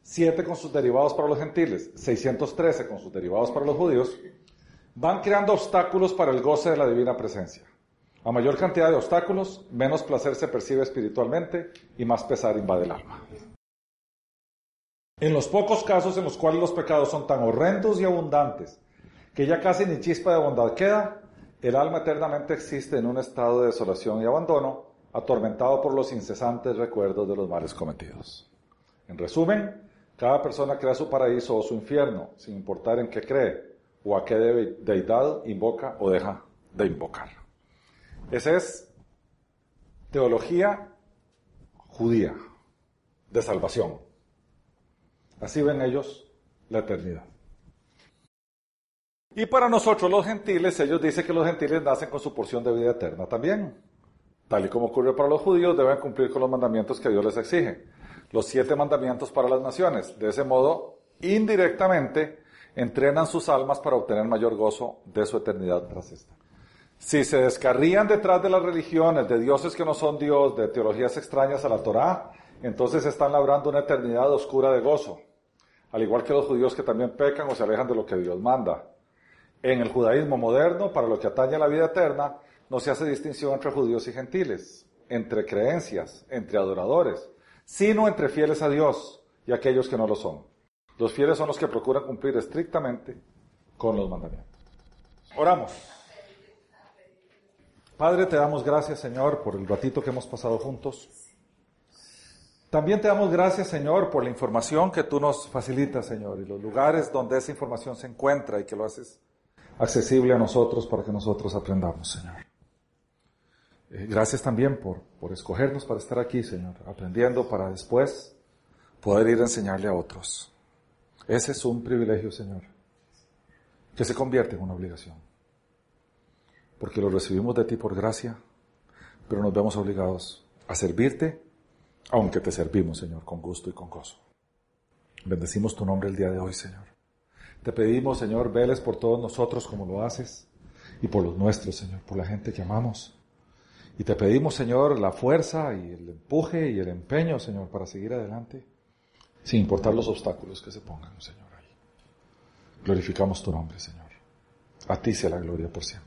Speaker 1: 7 con sus derivados para los gentiles, 613 con sus derivados para los judíos, van creando obstáculos para el goce de la divina presencia. A mayor cantidad de obstáculos, menos placer se percibe espiritualmente y más pesar invade el alma. En los pocos casos en los cuales los pecados son tan horrendos y abundantes que ya casi ni chispa de bondad queda, el alma eternamente existe en un estado de desolación y abandono, atormentado por los incesantes recuerdos de los males cometidos. En resumen, cada persona crea su paraíso o su infierno, sin importar en qué cree o a qué deidad invoca o deja de invocar. Esa es teología judía de salvación. Así ven ellos la eternidad. Y para nosotros los gentiles, ellos dicen que los gentiles nacen con su porción de vida eterna también. Tal y como ocurre para los judíos, deben cumplir con los mandamientos que Dios les exige. Los siete mandamientos para las naciones. De ese modo, indirectamente, entrenan sus almas para obtener mayor gozo de su eternidad tras esta. Si se descarrían detrás de las religiones, de dioses que no son Dios, de teologías extrañas a la Torá, entonces están labrando una eternidad oscura de gozo. Al igual que los judíos que también pecan o se alejan de lo que Dios manda. En el judaísmo moderno, para lo que atañe a la vida eterna, no se hace distinción entre judíos y gentiles, entre creencias, entre adoradores, sino entre fieles a Dios y aquellos que no lo son. Los fieles son los que procuran cumplir estrictamente con los mandamientos. Oramos. Padre, te damos gracias, Señor, por el ratito que hemos pasado juntos. También te damos gracias, Señor, por la información que tú nos facilitas, Señor, y los lugares donde esa información se encuentra y que lo haces accesible a nosotros para que nosotros aprendamos, Señor. Eh, gracias también por, por escogernos para estar aquí, Señor, aprendiendo para después poder ir a enseñarle a otros. Ese es un privilegio, Señor, que se convierte en una obligación porque lo recibimos de ti por gracia, pero nos vemos obligados a servirte, aunque te servimos, Señor, con gusto y con gozo. Bendecimos tu nombre el día de hoy, Señor. Te pedimos, Señor, veles por todos nosotros como lo haces y por los nuestros, Señor, por la gente que amamos. Y te pedimos, Señor, la fuerza y el empuje y el empeño, Señor, para seguir adelante, sin importar los obstáculos que se pongan, Señor, ahí. Glorificamos tu nombre, Señor. A ti sea la gloria por siempre.